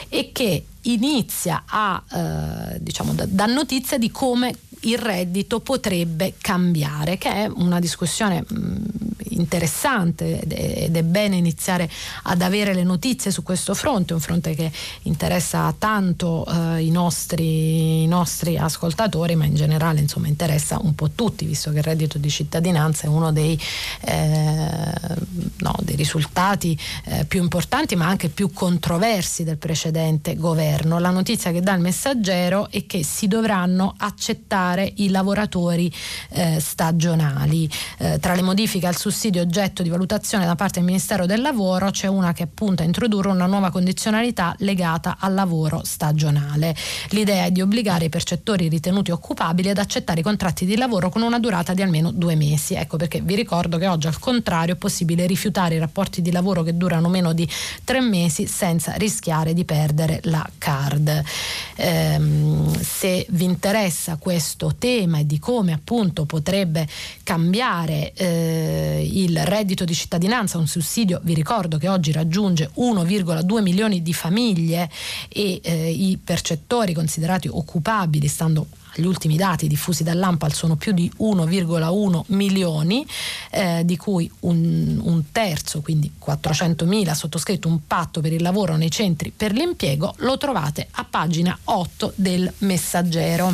e che inizia a eh, diciamo da, da notizia di come il reddito potrebbe cambiare, che è una discussione mh, interessante ed è bene iniziare ad avere le notizie su questo fronte, un fronte che interessa tanto eh, i, nostri, i, nostri, ascoltatori, ma in generale insomma, interessa un po' tutti, visto che il reddito di cittadinanza è uno dei, eh, no, dei risultati eh, più importanti, ma anche più controversi del precedente governo. La notizia che dà il messaggero è che si dovranno accettare i lavoratori eh, stagionali. Eh, tra le modifiche al sussidio sussidi oggetto di valutazione da parte del Ministero del Lavoro c'è una che punta a introdurre una nuova condizionalità legata al lavoro stagionale. L'idea è di obbligare i percettori ritenuti occupabili ad accettare i contratti di lavoro con una durata di almeno due mesi. Ecco perché vi ricordo che oggi al contrario è possibile rifiutare i rapporti di lavoro che durano meno di tre mesi senza rischiare di perdere la card. Ehm, se vi interessa questo tema e di come appunto potrebbe cambiare eh, il reddito di cittadinanza, un sussidio, vi ricordo che oggi raggiunge 1,2 milioni di famiglie e eh, i percettori considerati occupabili, stando agli ultimi dati diffusi dall'AMPAL sono più di 1,1 milioni, eh, di cui un, un, terzo, quindi 400 mila, sottoscritto un patto per il lavoro nei centri per l'impiego, lo trovate a pagina 8 del messaggero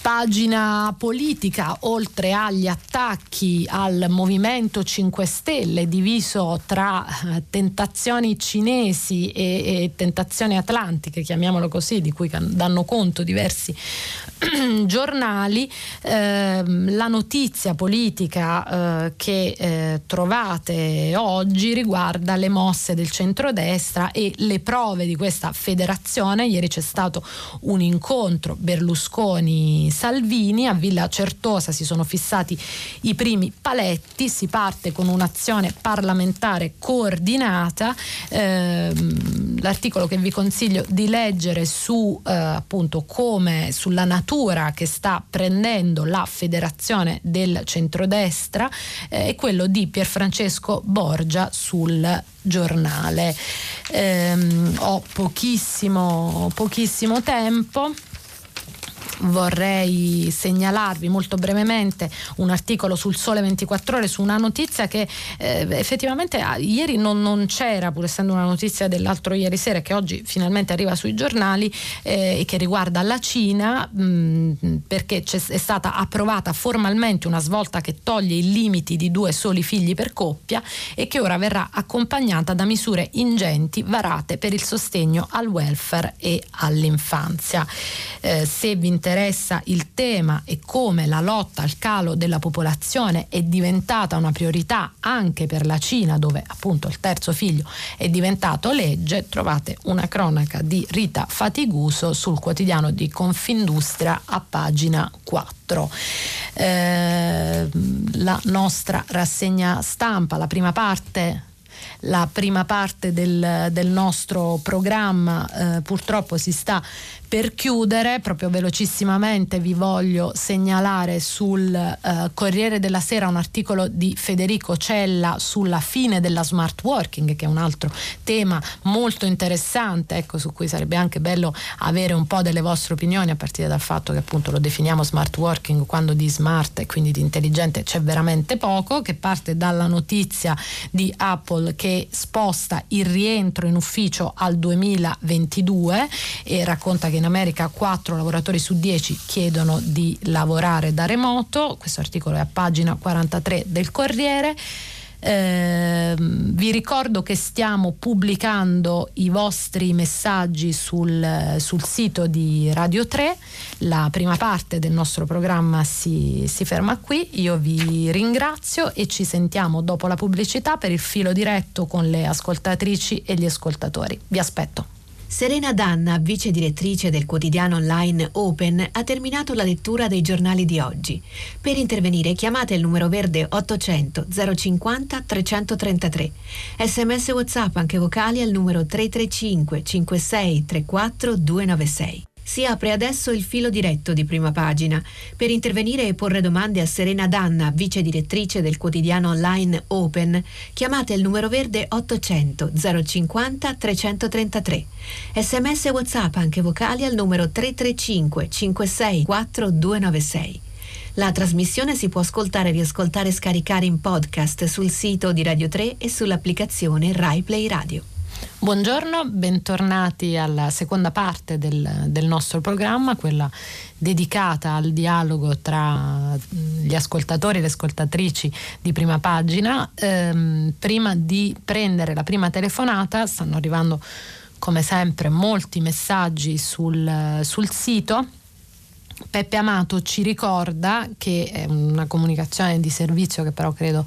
pagina politica, oltre agli attacchi al Movimento 5 Stelle, diviso tra eh, tentazioni cinesi e, e tentazioni atlantiche, chiamiamolo così, di cui danno conto diversi giornali, eh, la notizia politica eh, che eh, trovate oggi riguarda le mosse del centrodestra e le prove di questa federazione. Ieri c'è stato un incontro Berlusconi-Salvini a Villa Certosa, si sono fissati i primi paletti, si parte con un'azione parlamentare coordinata. Ehm, l'articolo che vi consiglio di leggere su eh, appunto come sulla natura che sta prendendo la federazione del centrodestra eh, è quello di Pierfrancesco Borgia sul giornale. Eh, ho pochissimo, pochissimo tempo vorrei segnalarvi molto brevemente un articolo sul Sole 24 Ore su una notizia che eh, effettivamente ah, ieri non, non, c'era, pur essendo una notizia dell'altro ieri sera che oggi finalmente arriva sui giornali eh, e che riguarda la Cina mh, mm, perché è stata approvata formalmente una svolta che toglie i limiti di due soli figli per coppia e che ora verrà accompagnata da misure ingenti varate per il sostegno al welfare e all'infanzia. Eh, se vi interessa interessa il tema e come la lotta al calo della popolazione è diventata una priorità anche per la Cina, dove appunto il terzo figlio è diventato legge, trovate una cronaca di Rita Fatiguso sul quotidiano di Confindustria a pagina 4. Eh, la nostra rassegna stampa, la prima parte la prima parte del, del nostro programma eh, purtroppo si sta Per chiudere, proprio velocissimamente, vi voglio segnalare sul eh, Corriere della Sera un articolo di Federico Cella sulla fine della smart working, che è un altro tema molto interessante, ecco, su cui sarebbe anche bello avere un po' delle vostre opinioni, a partire dal fatto che appunto lo definiamo smart working quando di smart e quindi di intelligente c'è veramente poco, che parte dalla notizia di Apple che sposta il rientro in ufficio al 2022 e racconta che in America 4 lavoratori su 10 chiedono di lavorare da remoto, questo articolo è a pagina 43 del Corriere. Eh, vi ricordo che stiamo pubblicando i vostri messaggi sul, sul, sito di Radio 3. La prima parte del nostro programma si, si ferma qui. Io vi ringrazio e ci sentiamo dopo la pubblicità per il filo diretto con le ascoltatrici e gli ascoltatori. Vi aspetto. Serena Danna, vice direttrice del quotidiano online Open, ha terminato la lettura dei giornali di oggi. Per intervenire chiamate il numero verde 800 050 333. Sms WhatsApp anche vocali al numero 335 56 34 296. Si apre adesso il filo diretto di prima pagina. Per intervenire e porre domande a Serena Danna, vice direttrice del quotidiano online Open, chiamate il numero verde 800 050 333. Sms e WhatsApp anche vocali al numero 335 56 296. La trasmissione si può ascoltare, riascoltare e scaricare in podcast sul sito di Radio 3 e sull'applicazione RaiPlay Radio. Buongiorno, bentornati alla seconda parte del, del, nostro programma, quella dedicata al dialogo tra gli ascoltatori e le ascoltatrici di prima pagina. Ehm, prima di prendere la prima telefonata stanno arrivando come sempre molti messaggi sul, sul sito Peppe Amato ci ricorda che è una comunicazione di servizio che però credo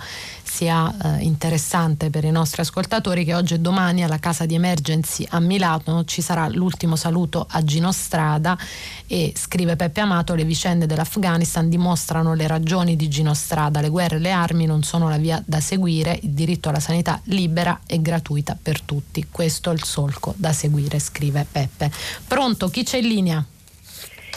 sia eh, interessante per i nostri ascoltatori che oggi e domani alla casa di emergency a Milano ci sarà l'ultimo saluto a Gino Strada e scrive Peppe Amato le vicende dell'Afghanistan dimostrano le ragioni di Gino Strada le guerre e le armi non sono la via da seguire il diritto alla sanità libera e gratuita per tutti questo è il solco da seguire scrive Peppe pronto chi c'è in linea?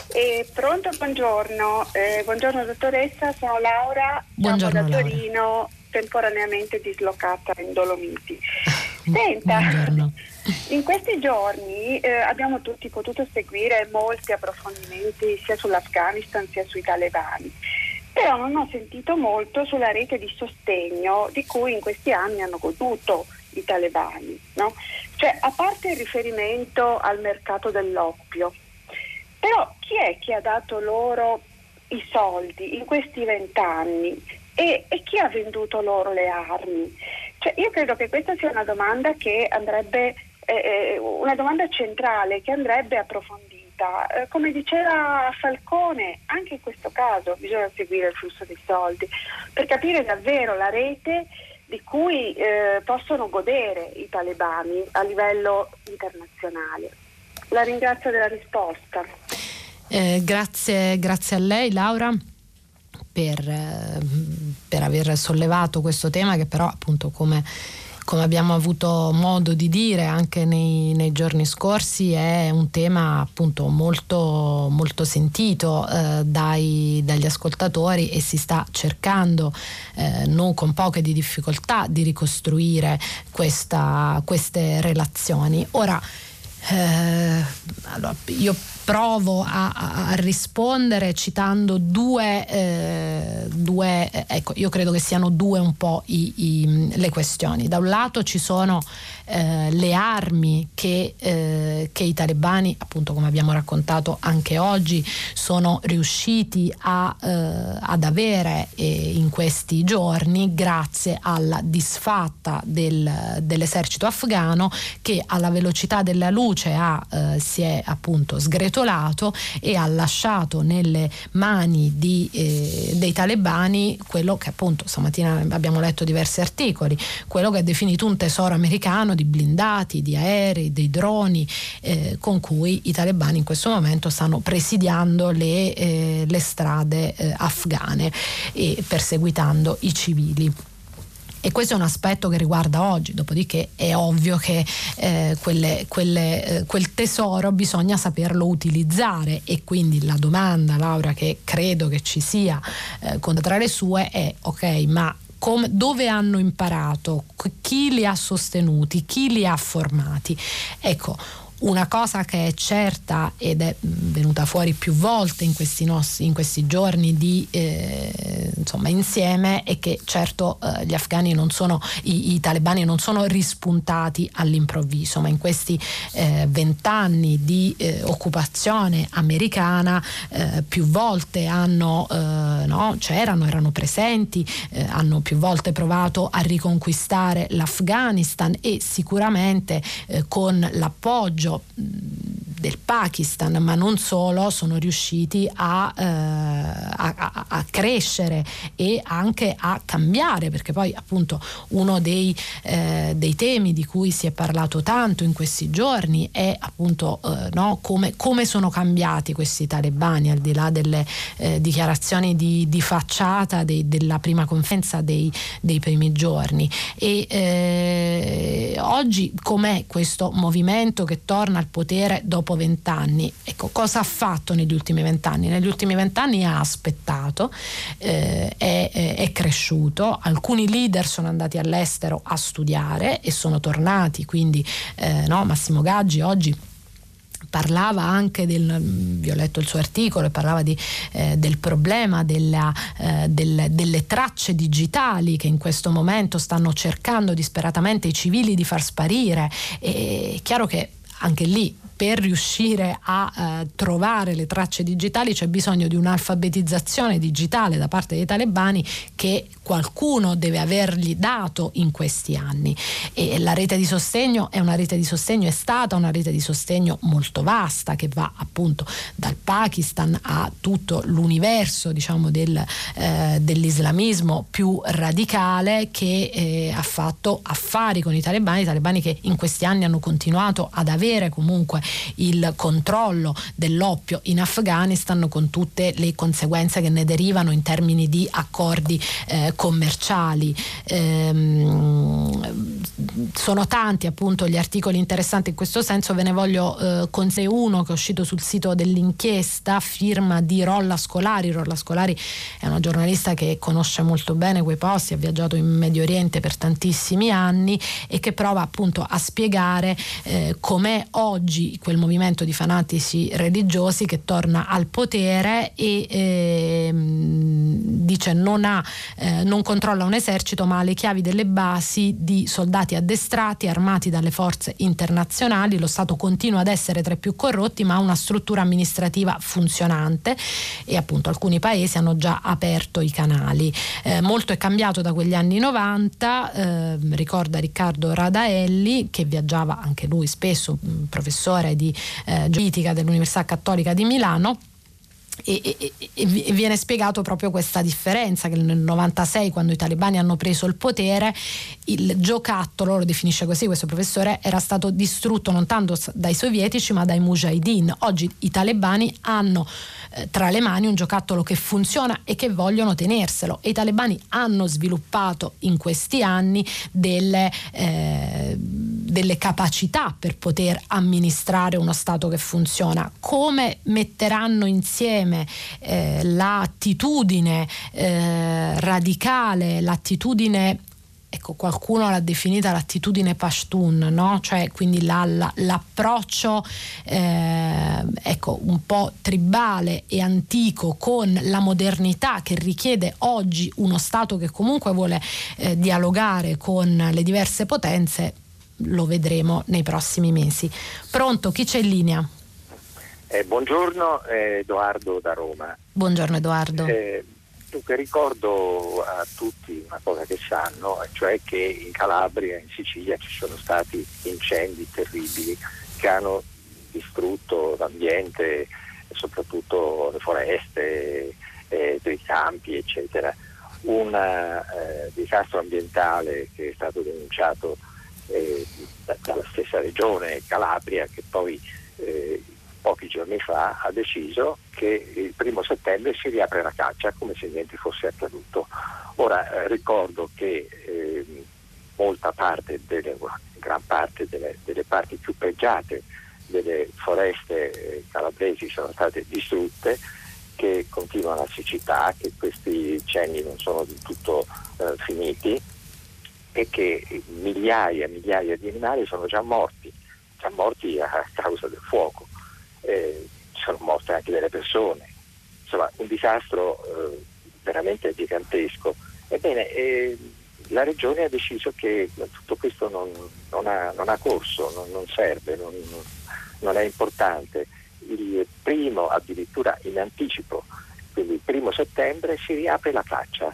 Eh, pronto, buongiorno. Eh, buongiorno dottoressa, sono Laura, buongiorno, da Laura. Torino, temporaneamente dislocata in Dolomiti. Senta, buongiorno. in questi giorni eh, abbiamo tutti potuto seguire molti approfondimenti sia sull'Afghanistan sia sui talebani, però non ho sentito molto sulla rete di sostegno di cui in questi anni hanno goduto i talebani. No? Cioè, a parte il riferimento al mercato dell'oppio, però chi è che ha dato loro i soldi in questi vent'anni e, e, chi ha venduto loro le armi? Cioè, io credo che questa sia una domanda che andrebbe, eh, eh una domanda centrale che andrebbe approfondita. Eh, come diceva Falcone, anche in questo caso bisogna seguire il flusso dei soldi per capire davvero la rete di cui eh, possono godere i talebani a livello internazionale. La ringrazio della risposta. Eh, grazie, grazie a lei Laura. Per, per, aver sollevato questo tema che però appunto come, come abbiamo avuto modo di dire anche nei, nei, giorni scorsi è un tema appunto molto, molto sentito eh, dai, dagli ascoltatori e si sta cercando eh, non con poche di difficoltà di ricostruire questa, queste relazioni. Ora eh, allora, io provo a, a, rispondere citando due, eh, due, ecco, io credo che siano due un po' i, i, le questioni. Da un lato ci sono eh, le armi che, eh, che, i talebani, appunto come abbiamo raccontato anche oggi, sono riusciti a, eh, ad avere eh, in questi giorni grazie alla disfatta del, dell'esercito afghano che alla velocità della luce ha, eh, si è appunto sgretolato e ha lasciato nelle mani di, eh, dei talebani quello che appunto stamattina abbiamo letto diversi articoli, quello che è definito un tesoro americano di blindati, di aerei, dei droni eh, con cui i talebani in questo momento stanno presidiando le, eh, le strade eh, afghane e perseguitando i civili. E questo è un aspetto che riguarda oggi, dopodiché è ovvio che eh, quelle, quelle, eh, quel tesoro bisogna saperlo utilizzare e quindi la domanda, Laura, che credo che ci sia eh, tra le sue è ok, ma come, dove hanno imparato, chi li ha sostenuti, chi li ha formati. Ecco, una cosa che è certa ed è venuta fuori più volte in questi, nostri, in questi giorni di eh, insomma, insieme è che certo eh, gli afghani non sono, i, i, talebani non sono rispuntati all'improvviso, ma in questi eh, vent'anni eh, di occupazione americana eh, più volte hanno, eh, no, c'erano, erano presenti, hanno più volte provato a riconquistare l'Afghanistan e sicuramente con l'appoggio coraggio del Pakistan, ma non solo, sono riusciti a, eh, a, a, crescere e anche a cambiare, perché poi appunto uno dei, eh, dei, temi di cui si è parlato tanto in questi giorni è appunto eh, no, come, come, sono cambiati questi talebani, al di là delle eh, dichiarazioni di, di facciata dei, della prima conferenza dei, dei primi giorni. E eh, oggi com'è questo movimento che torna al potere dopo vent'anni. Ecco, cosa ha fatto negli ultimi vent'anni? Negli ultimi vent'anni ha aspettato, eh, è, è, cresciuto, alcuni leader sono andati all'estero a studiare e sono tornati, quindi eh, no, Massimo Gaggi oggi parlava anche del, vi ho letto il suo articolo, parlava di, eh, del problema della, eh, del, delle tracce digitali che in questo momento stanno cercando disperatamente i civili di far sparire. E è chiaro che anche lì per riuscire a eh, trovare le tracce digitali c'è bisogno di un'alfabetizzazione digitale da parte dei talebani che qualcuno deve avergli dato in questi anni. E la rete di sostegno è una rete di sostegno, è stata una rete di sostegno molto vasta che va appunto dal Pakistan a tutto l'universo diciamo del, eh, dell'islamismo più radicale che eh, ha fatto affari con i talebani, i talebani che in questi anni hanno continuato ad avere comunque il controllo dell'oppio in Afghanistan con tutte le conseguenze che ne derivano in termini di accordi eh, commerciali. Ehm, sono tanti appunto gli articoli interessanti in questo senso, ve ne voglio eh, con sé uno che è uscito sul sito dell'inchiesta, firma di Rolla Scolari. Rolla Scolari è una giornalista che conosce molto bene quei posti, ha viaggiato in Medio Oriente per tantissimi anni e che prova appunto a spiegare eh, com'è oggi quel movimento di fanatici religiosi che torna al potere e eh, dice non, ha, eh, non controlla un esercito ma ha le chiavi delle basi di soldati addestrati, armati dalle forze internazionali, lo Stato continua ad essere tra i più corrotti ma ha una struttura amministrativa funzionante e appunto alcuni paesi hanno già aperto i canali. Eh, molto è cambiato da quegli anni 90, eh, ricorda Riccardo Radaelli che viaggiava anche lui spesso, professore di eh, politica dell'Università Cattolica di Milano. E, e, e, viene spiegato proprio questa differenza che nel 96 quando i talebani hanno preso il potere il giocattolo, lo definisce così questo professore, era stato distrutto non tanto dai sovietici ma dai mujahideen. Oggi i talebani hanno eh, tra le mani un giocattolo che funziona e che vogliono tenerselo e i talebani hanno sviluppato in questi anni delle, eh, delle capacità per poter amministrare uno Stato che funziona. Come metteranno insieme eh, l'attitudine eh, radicale, l'attitudine ecco, qualcuno l'ha definita l'attitudine Pashtun, no? cioè quindi la, la, l'approccio eh, ecco, un po' tribale e antico con la modernità che richiede oggi uno Stato che comunque vuole eh, dialogare con le diverse potenze, lo vedremo nei prossimi mesi. Pronto, chi c'è in linea? Eh, buongiorno, Edoardo da Roma. Buongiorno Edoardo. Eh, Dunque ricordo a tutti una cosa che sanno, cioè che in Calabria, in Sicilia ci sono stati incendi terribili che hanno distrutto l'ambiente, soprattutto le foreste, eh, dei campi, eccetera. Un eh, disastro ambientale che è stato denunciato eh, dalla stessa regione Calabria che poi eh, pochi giorni fa ha deciso che il primo settembre si riapre la caccia come se niente fosse accaduto. Ora eh, ricordo che eh, molta parte, delle, gran parte delle, delle parti più pregiate delle foreste eh, calabresi sono state distrutte, che continua la siccità, che questi cenni non sono del tutto eh, finiti e che migliaia e migliaia di animali sono già morti, già morti a causa del fuoco. Eh, sono morte anche delle persone. Insomma, un disastro eh, veramente gigantesco. Ebbene, eh, la Regione ha deciso che tutto questo non, non, ha, non ha, corso, non, non serve, non, è importante. Il primo, addirittura in anticipo, quindi il primo settembre, si riapre la caccia.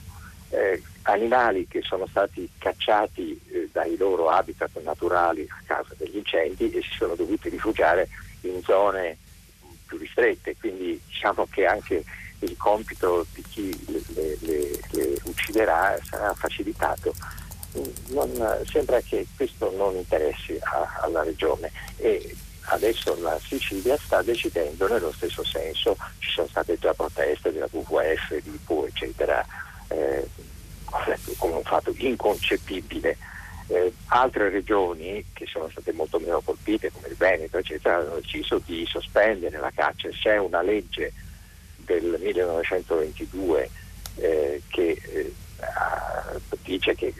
Eh, animali che sono stati cacciati eh, dai loro habitat naturali a causa degli incendi e si sono dovuti rifugiare in zone più ristrette, quindi diciamo che anche il compito di chi le, le, le ucciderà sarà facilitato. Non, sembra che questo non interessi a, alla regione e adesso la Sicilia sta decidendo nello stesso senso, ci sono state già proteste della WWF, di IPU eccetera, eh, come un fatto inconcepibile. Eh, altre regioni che sono state molto meno colpite come il Veneto eccetera hanno deciso di sospendere la caccia, c'è una legge del 1922 eh, che eh, dice che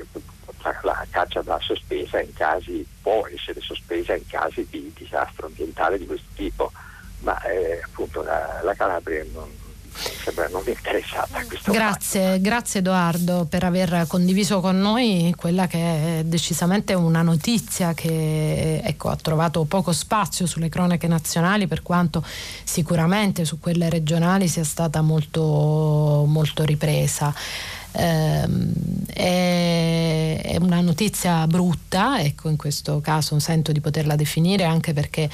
la caccia va sospesa in casi, può essere sospesa in casi di disastro ambientale di questo tipo, ma eh, appunto la, la Calabria non, sembra non interessata a questo grazie, grazie Edoardo per aver condiviso con noi quella che è decisamente una notizia che ecco, ha trovato poco spazio sulle cronache nazionali per quanto sicuramente su quelle regionali sia stata molto, molto ripresa. Eh, è, è una notizia brutta, ecco in questo caso sento di poterla definire anche perché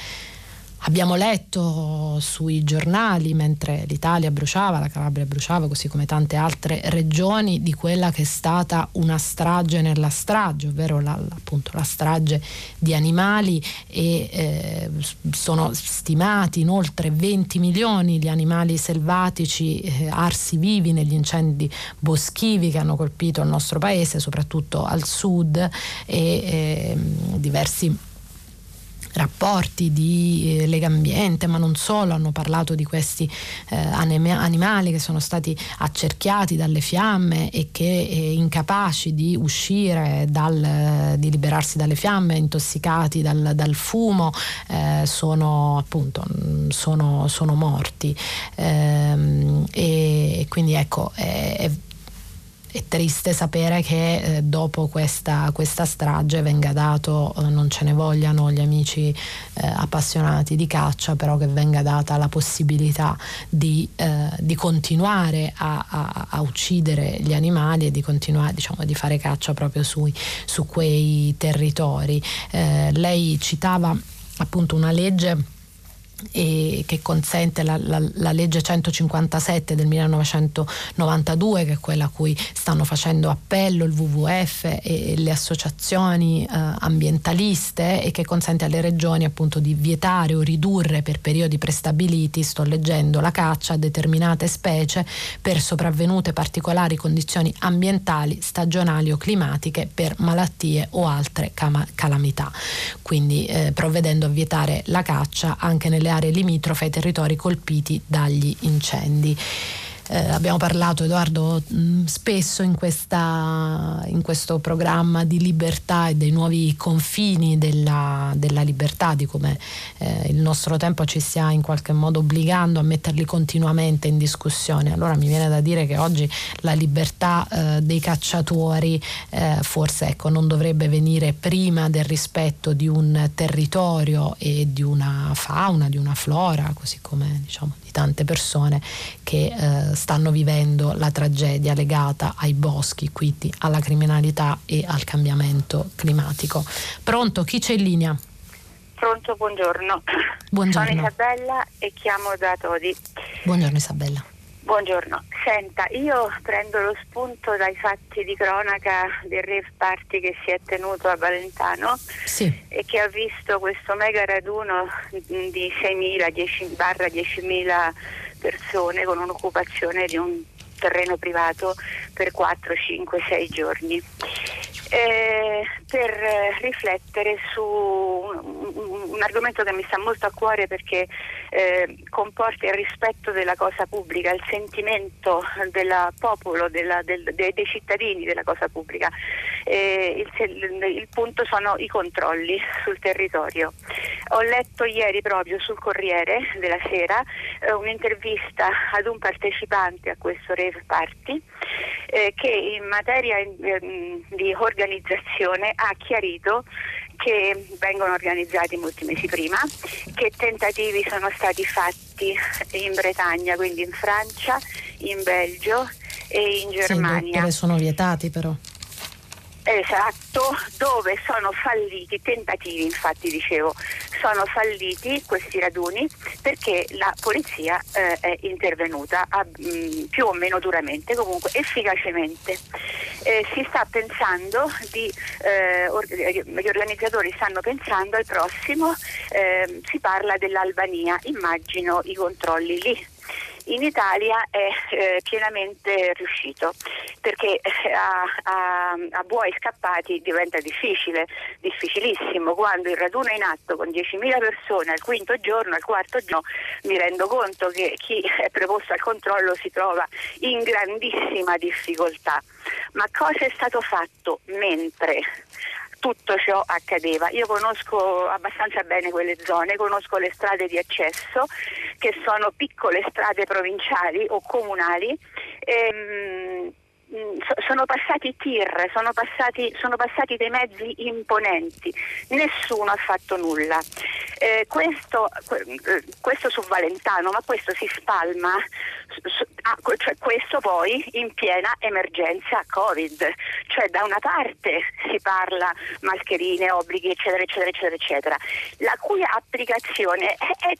Abbiamo letto sui giornali mentre l'Italia bruciava, la Calabria bruciava, così come tante altre regioni, di quella che è stata una strage nella strage, ovvero la, appunto la strage di animali e eh, sono stimati in oltre 20 milioni gli animali selvatici eh, arsi vivi negli incendi boschivi che hanno colpito il nostro paese, soprattutto al sud e eh, diversi rapporti di eh, Lega Ambiente, ma non solo, hanno parlato di questi eh, animali che sono stati accerchiati dalle fiamme e che eh, incapaci di uscire, dal, di liberarsi dalle fiamme, intossicati dal, dal fumo, eh, sono appunto sono, sono morti. Ehm, e quindi ecco, è, è è triste sapere che eh, dopo questa, questa, strage venga dato, eh, non ce ne vogliano gli amici eh, appassionati di caccia, però che venga data la possibilità di, eh, di continuare a, a, a, uccidere gli animali e di continuare diciamo, di fare caccia proprio sui, su quei territori. Eh, lei citava appunto una legge e che consente la, la, la, legge 157 del 1992 che è quella a cui stanno facendo appello il WWF e le associazioni eh, ambientaliste e che consente alle regioni appunto di vietare o ridurre per periodi prestabiliti, sto leggendo, la caccia a determinate specie per sopravvenute particolari condizioni ambientali, stagionali o climatiche per malattie o altre cam- calamità. Quindi eh, provvedendo a vietare la caccia anche nelle aree limitrofe ai territori colpiti dagli incendi. Eh, abbiamo parlato, Edoardo, mh, mm, spesso in, questa, in, questo programma di libertà e dei nuovi confini della, della libertà, di come eh, il nostro tempo ci stia in qualche modo obbligando a metterli continuamente in discussione. Allora mi viene da dire che oggi la libertà eh, dei cacciatori eh, forse ecco, non dovrebbe venire prima del rispetto di un territorio e di una fauna, di una flora, così come diciamo, di tante persone che eh, stanno vivendo la tragedia legata ai boschi, quindi alla criminalità e al cambiamento climatico. Pronto, chi c'è in linea? Pronto, buongiorno. Buongiorno. Sono Isabella e chiamo da Todi. Buongiorno Isabella. Buongiorno, senta, io prendo lo spunto dai fatti di cronaca del rave party che si è tenuto a Valentano sì. e che ha visto questo mega raduno di 6.000, 10, 10.000 persone con un'occupazione di un terreno privato per 4, 5, 6 giorni. eh, per riflettere su un, un, argomento che mi sta molto a cuore perché eh, comporta il rispetto della cosa pubblica, il sentimento del popolo, della, del, dei, dei, cittadini della cosa pubblica. Eh, il, il, punto sono i controlli sul territorio. Ho letto ieri proprio sul Corriere della Sera eh, un'intervista ad un partecipante a questo Rave Party eh, che in materia eh, di organizzazione ha chiarito che vengono organizzati molti mesi prima, che tentativi sono stati fatti in Bretagna, quindi in Francia, in Belgio e in Germania. Sì, sono vietati però. Esatto, dove sono falliti, tentativi infatti dicevo, sono falliti questi raduni perché la polizia eh, è intervenuta a, mh, mm, più o meno duramente, comunque efficacemente. Eh, si sta pensando di, eh, or- gli organizzatori stanno pensando al prossimo, ehm, si parla dell'Albania, immagino i controlli lì in Italia è eh, pienamente riuscito perché eh, a, a, a, buoi scappati diventa difficile, difficilissimo. Quando il raduno è in atto con 10.000 persone al quinto giorno, al quarto giorno, mi rendo conto che chi è preposto al controllo si trova in grandissima difficoltà. Ma cosa è stato fatto mentre tutto ciò accadeva. Io conosco abbastanza bene quelle zone, conosco le strade di accesso che sono piccole strade provinciali o comunali. Ehm, sono passati tir, sono passati, sono passati, dei mezzi imponenti, nessuno ha fatto nulla. Eh, questo, eh, questo, su Valentano, ma questo si spalma, ah, cioè questo poi in piena emergenza Covid, cioè da una parte si parla mascherine, obblighi, eccetera, eccetera, eccetera, la cui applicazione è, è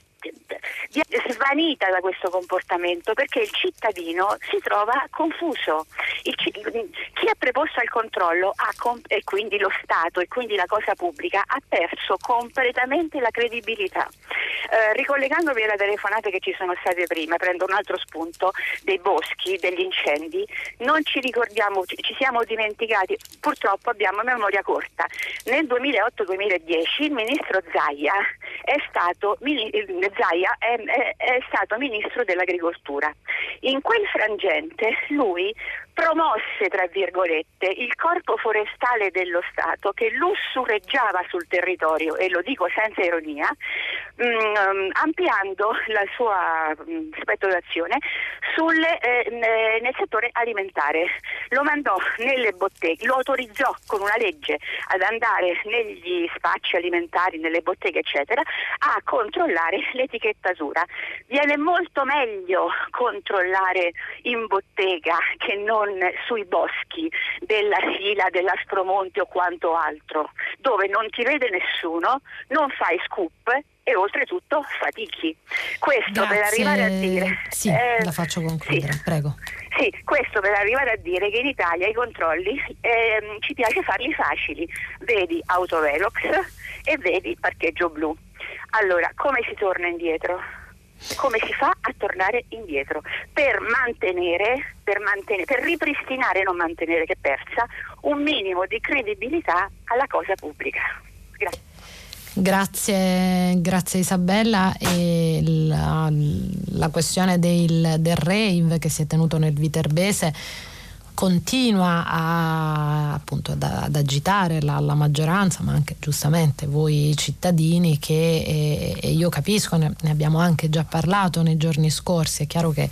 svanita da questo comportamento perché il cittadino si trova confuso. Il, chi è preposto al controllo comp- e quindi lo Stato e quindi la cosa pubblica ha perso completamente la credibilità. Eh, ricollegandomi alle telefonate che ci sono state prima, prendo un altro spunto dei boschi, degli incendi, non ci ricordiamo, ci, siamo dimenticati, purtroppo abbiamo memoria corta. Nel 2008-2010 il ministro Zaia è stato, Zaia è, è, è stato ministro dell'agricoltura. In quel frangente lui promosse, tra virgolette, il corpo forestale dello Stato che lussureggiava sul territorio, e lo dico senza ironia, mh, mm, ampliando il suo mm, spettro d'azione sulle, eh, nel settore alimentare. Lo mandò nelle botteghe, lo autorizzò con una legge ad andare negli spacci alimentari, nelle botteghe, eccetera, a controllare l'etichettatura. Viene molto meglio controllare in bottega che non sui boschi della Sila, dell'Aspromonte o quanto altro, dove non ti vede nessuno, non fai scoop e oltretutto fatichi. Questo Grazie. per arrivare a dire... Sì, eh, la faccio concludere, sì. prego. Sì, questo per arrivare a dire che in Italia i controlli eh, ci piace farli facili. Vedi autovelox e vedi parcheggio blu. Allora, come si torna indietro? Come si fa a tornare indietro per mantenere, per mantenere, per ripristinare, non mantenere che persa, un minimo di credibilità alla cosa pubblica. Grazie. Grazie, grazie Isabella. E la, la questione del, del rave che si è tenuto nel Viterbese continua a, appunto, ad, ad agitare la, la, maggioranza, ma anche giustamente voi cittadini che e, e io capisco, ne, ne, abbiamo anche già parlato nei giorni scorsi, è chiaro che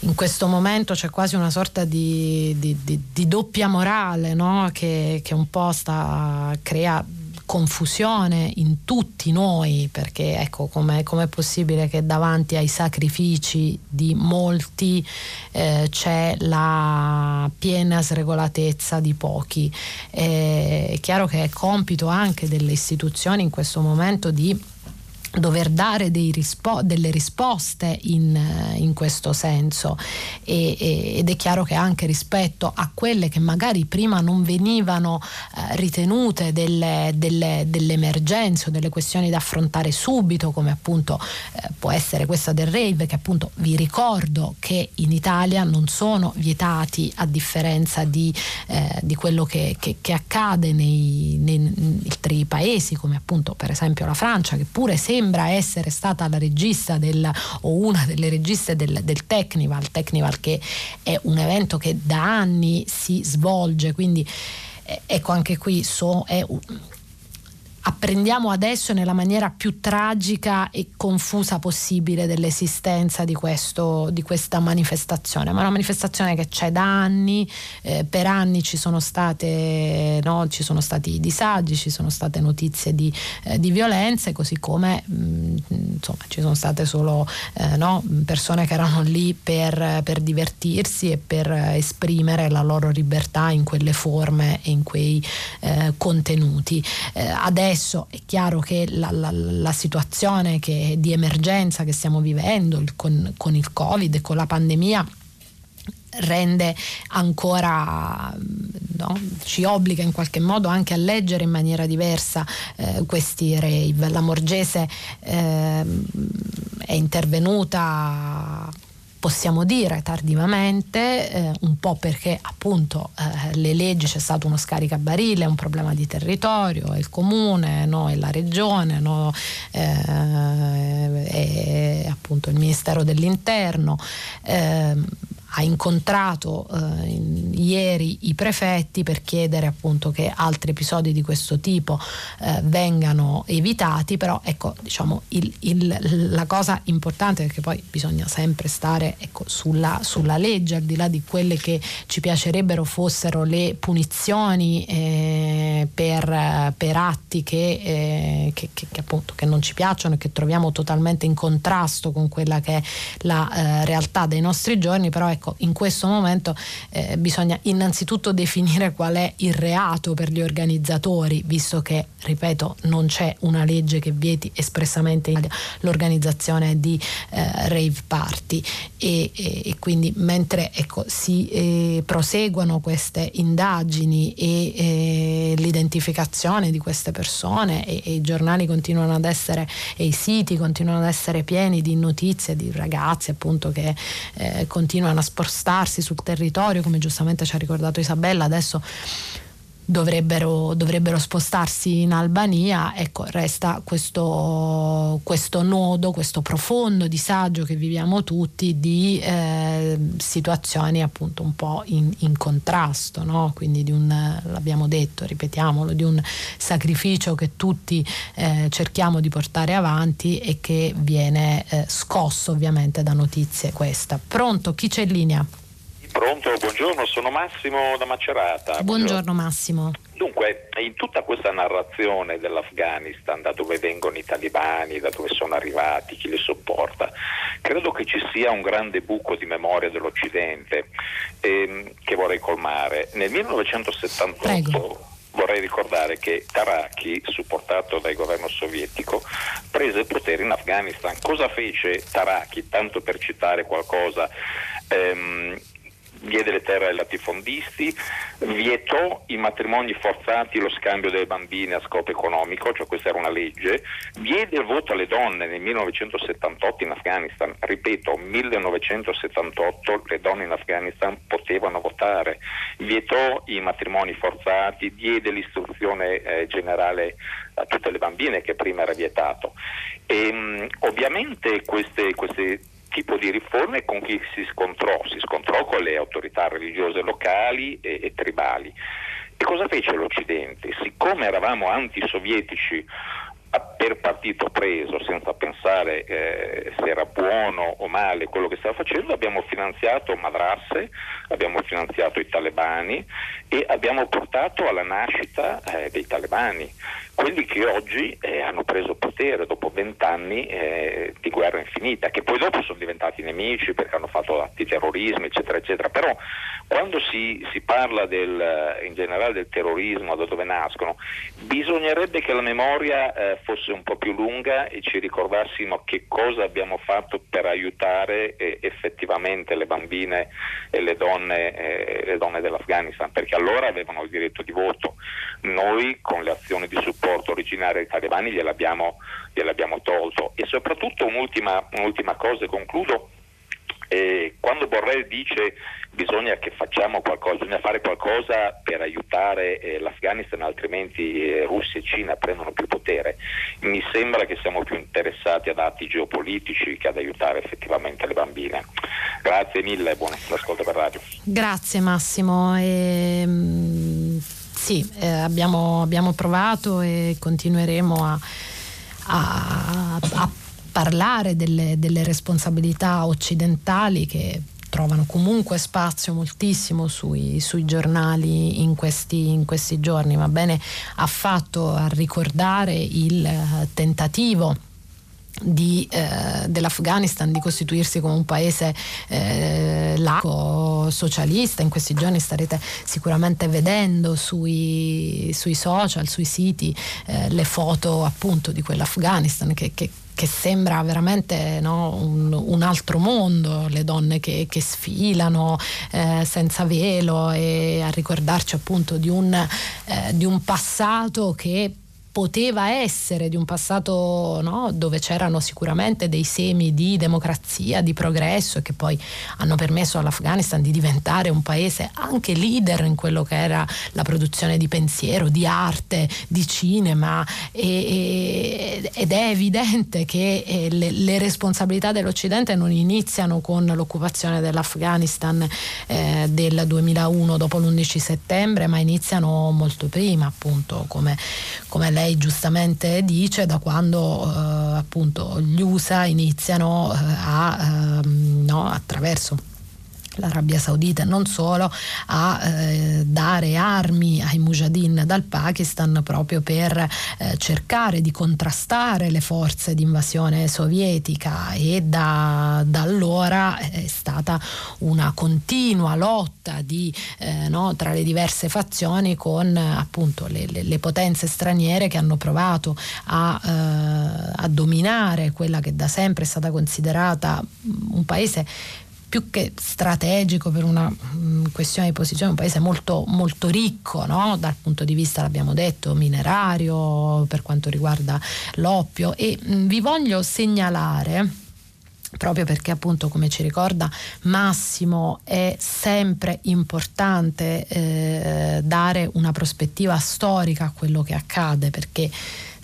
in questo momento c'è quasi una sorta di, di, di, di doppia morale no? che, che, un po' sta, crea confusione in tutti noi, perché ecco com'è, com'è possibile che davanti ai sacrifici di molti eh, c'è la piena sregolatezza di pochi. è chiaro che è compito anche delle istituzioni in questo momento di dover dare rispo- delle risposte in, in questo senso. E, e, ed è chiaro che anche rispetto a quelle che magari prima non venivano eh, ritenute delle, delle, delle, emergenze o delle questioni da affrontare subito come appunto eh, può essere questa del rave che appunto vi ricordo che in Italia non sono vietati a differenza di, eh, di quello che, che, che accade nei, nei, nei altri paesi come appunto per esempio la Francia che pure sembra sembra essere stata la regista del, o una delle registe del, del Technival, Technival che è un evento che da anni si svolge, quindi eh, ecco anche qui so, è apprendiamo adesso nella maniera più tragica e confusa possibile dell'esistenza di, questo, di questa manifestazione, ma una manifestazione che c'è da anni, eh, per anni ci sono, state, no, ci sono stati disagi, ci sono state notizie di, eh, di violenze, così come mh, mm, insomma, ci sono state solo eh, no, persone che erano lì per, per divertirsi e per esprimere la loro libertà in quelle forme e in quei eh, contenuti. Eh, adesso adesso è chiaro che la, la, la situazione che, di emergenza che stiamo vivendo con, con il Covid e con la pandemia rende ancora no, ci obbliga in qualche modo anche a leggere in maniera diversa eh, questi rave. La Morgese eh, è intervenuta possiamo dire tardivamente, eh, un po' perché appunto eh, le leggi c'è stato uno scaricabarile, un problema di territorio, è il comune, no, è la regione, no, eh, è appunto il Ministero dell'Interno. Ehm, ha incontrato eh, ieri i prefetti per chiedere appunto che altri episodi di questo tipo eh, vengano evitati, però ecco diciamo il, il, la cosa importante perché poi bisogna sempre stare ecco, sulla, sulla, legge al di là di quelle che ci piacerebbero fossero le punizioni eh, per, per, atti che, eh, che, che, che, appunto che non ci piacciono e che troviamo totalmente in contrasto con quella che è la eh, realtà dei nostri giorni, però ecco Ecco, in questo momento eh, bisogna innanzitutto definire qual è il reato per gli organizzatori, visto che, ripeto, non c'è una legge che vieti espressamente l'organizzazione di eh, rave party. E, e, e, quindi mentre ecco, si eh, proseguono queste indagini e eh, l'identificazione di queste persone e, e i giornali continuano ad essere e i siti continuano ad essere pieni di notizie di ragazzi appunto che eh, continuano a spostarsi sul territorio, come giustamente ci ha ricordato Isabella, adesso dovrebbero, dovrebbero spostarsi in Albania, ecco, resta questo, questo, nodo, questo profondo disagio che viviamo tutti di eh, situazioni appunto un po' in, in contrasto, no? quindi di un, l'abbiamo detto, ripetiamolo, di un sacrificio che tutti eh, cerchiamo di portare avanti e che viene eh, scosso ovviamente da notizie questa. Pronto? Chi c'è in linea? Pronto, buongiorno, sono Massimo da Macerata. Buongiorno, buongiorno Massimo. Dunque, in tutta questa narrazione dell'Afghanistan, da dove vengono i talibani, da dove sono arrivati, chi li sopporta, credo che ci sia un grande buco di memoria dell'Occidente ehm, che vorrei colmare. Nel 1978 Prego. vorrei ricordare che Taraki, supportato dal governo sovietico, prese il potere in Afghanistan. Cosa fece Taraki, tanto per citare qualcosa? Ehm, diede le terre ai latifondisti, vietò i matrimoni forzati e lo scambio delle bambine a scopo economico, cioè questa era una legge, diede il voto alle donne nel 1978 in Afghanistan, ripeto, 1978 le donne in Afghanistan potevano votare, vietò i matrimoni forzati, diede l'istruzione eh, generale a tutte le bambine che prima era vietato. E, mh, ovviamente queste, queste tipo di riforme con chi si scontrò? Si scontrò con le autorità religiose locali e, e tribali. E cosa fece l'Occidente? Siccome eravamo antisovietici per partito preso, senza pensare eh, se era buono o male quello che stava facendo, abbiamo finanziato madrasse, abbiamo finanziato i talebani e abbiamo portato alla nascita eh, dei talebani. quelli che oggi eh, hanno preso potere dopo vent'anni eh, di guerra infinita, che poi dopo sono diventati nemici perché hanno fatto atti terrorismo, eccetera, eccetera. Però quando si, si parla del, in generale del terrorismo, da dove nascono, bisognerebbe che la memoria eh, fosse un po' più lunga e ci ricordassimo che cosa abbiamo fatto per aiutare eh, effettivamente le bambine e le donne, eh, le donne dell'Afghanistan, perché allora avevano il diritto di voto. Noi con le azioni di supporto originarie ai talebani gliel'abbiamo, gliel'abbiamo tolto. E soprattutto un'ultima, un'ultima cosa e concludo. Eh, quando Borrell dice bisogna che facciamo qualcosa, bisogna fare qualcosa per aiutare eh, l'Afghanistan, altrimenti eh, Russia e Cina prendono più potere, mi sembra che siamo più interessati ad atti geopolitici che ad aiutare effettivamente le bambine. Grazie mille e buon ascolto per radio. Grazie Massimo. E, ehm, sì, eh, abbiamo, abbiamo, provato e continueremo a, a, a parlare delle, delle responsabilità occidentali che trovano comunque spazio moltissimo sui, sui giornali in questi, in questi, giorni. Va bene, ha fatto a ricordare il eh, tentativo di, eh, dell'Afghanistan di costituirsi come un paese eh, laico, socialista. In questi giorni starete sicuramente vedendo sui, sui social, sui siti, eh, le foto appunto di quell'Afghanistan che, che che sembra veramente no, un, un, altro mondo, le donne che, che sfilano eh, senza velo e a ricordarci appunto di un, eh, di un passato che poteva essere di un passato no, dove c'erano sicuramente dei semi di democrazia, di progresso che poi hanno permesso all'Afghanistan di diventare un paese anche leader in quello che era la produzione di pensiero, di arte, di cinema. E, e, ed è evidente che eh, le, le, responsabilità dell'Occidente non iniziano con l'occupazione dell'Afghanistan eh, del 2001 dopo l'11 settembre ma iniziano molto prima appunto come, come lei lei giustamente dice, da quando eh, appunto gli USA iniziano eh, a, ehm, no, attraverso l'Arabia Saudita e non solo a eh, dare armi ai mujahideen dal Pakistan proprio per eh, cercare di contrastare le forze di invasione sovietica e da, da allora è stata una continua lotta di, eh, no, tra le diverse fazioni con appunto le, le, le, potenze straniere che hanno provato a, eh, a dominare quella che da sempre è stata considerata un paese più che strategico per una mh, mm, questione di posizione, un paese molto, molto ricco no? dal punto di vista, l'abbiamo detto, minerario, per quanto riguarda l'oppio e mh, mm, vi voglio segnalare proprio perché appunto come ci ricorda Massimo è sempre importante eh, dare una prospettiva storica a quello che accade perché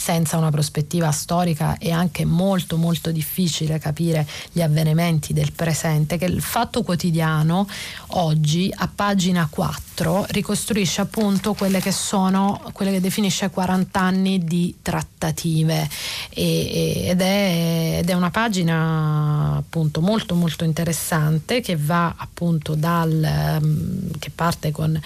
senza una prospettiva storica è anche molto molto difficile capire gli avvenimenti del presente che il fatto quotidiano oggi a pagina 4 ricostruisce appunto quelle che sono quelle che definisce 40 anni di trattative. E, ed, è, ed è una pagina appunto molto molto interessante che va appunto dal che parte con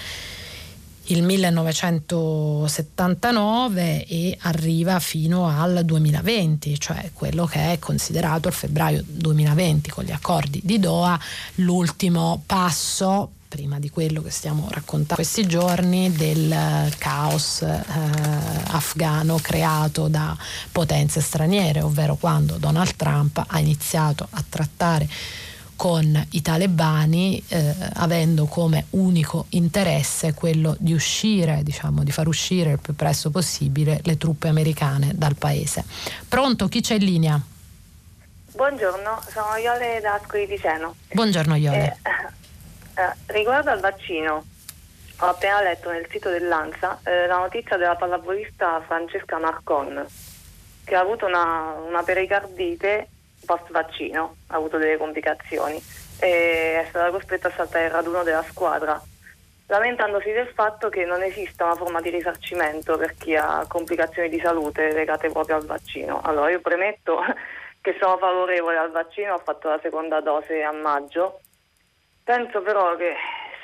il 1979 e arriva fino al 2020, cioè quello che è considerato il febbraio 2020 con gli accordi di Doha l'ultimo passo prima di quello che stiamo raccontando questi giorni del caos eh, afghano creato da potenze straniere, ovvero quando Donald Trump ha iniziato a trattare con i talebani eh, avendo come unico interesse quello di uscire, diciamo, di far uscire il più presto possibile le truppe americane dal paese. Pronto, chi c'è in linea? Buongiorno, sono Iole da Ascoli Piceno. Buongiorno Iole. Eh, eh, riguardo al vaccino, ho appena letto nel sito dell'ANSA eh, la notizia della pallavolista Francesca Marcon che ha avuto una, una pericardite post vaccino, ha avuto delle complicazioni e è stata costretta a saltare il raduno della squadra, lamentandosi del fatto che non esista una forma di risarcimento per chi ha complicazioni di salute legate proprio al vaccino. Allora io premetto che sono favorevole al vaccino, ho fatto la seconda dose a maggio, penso però che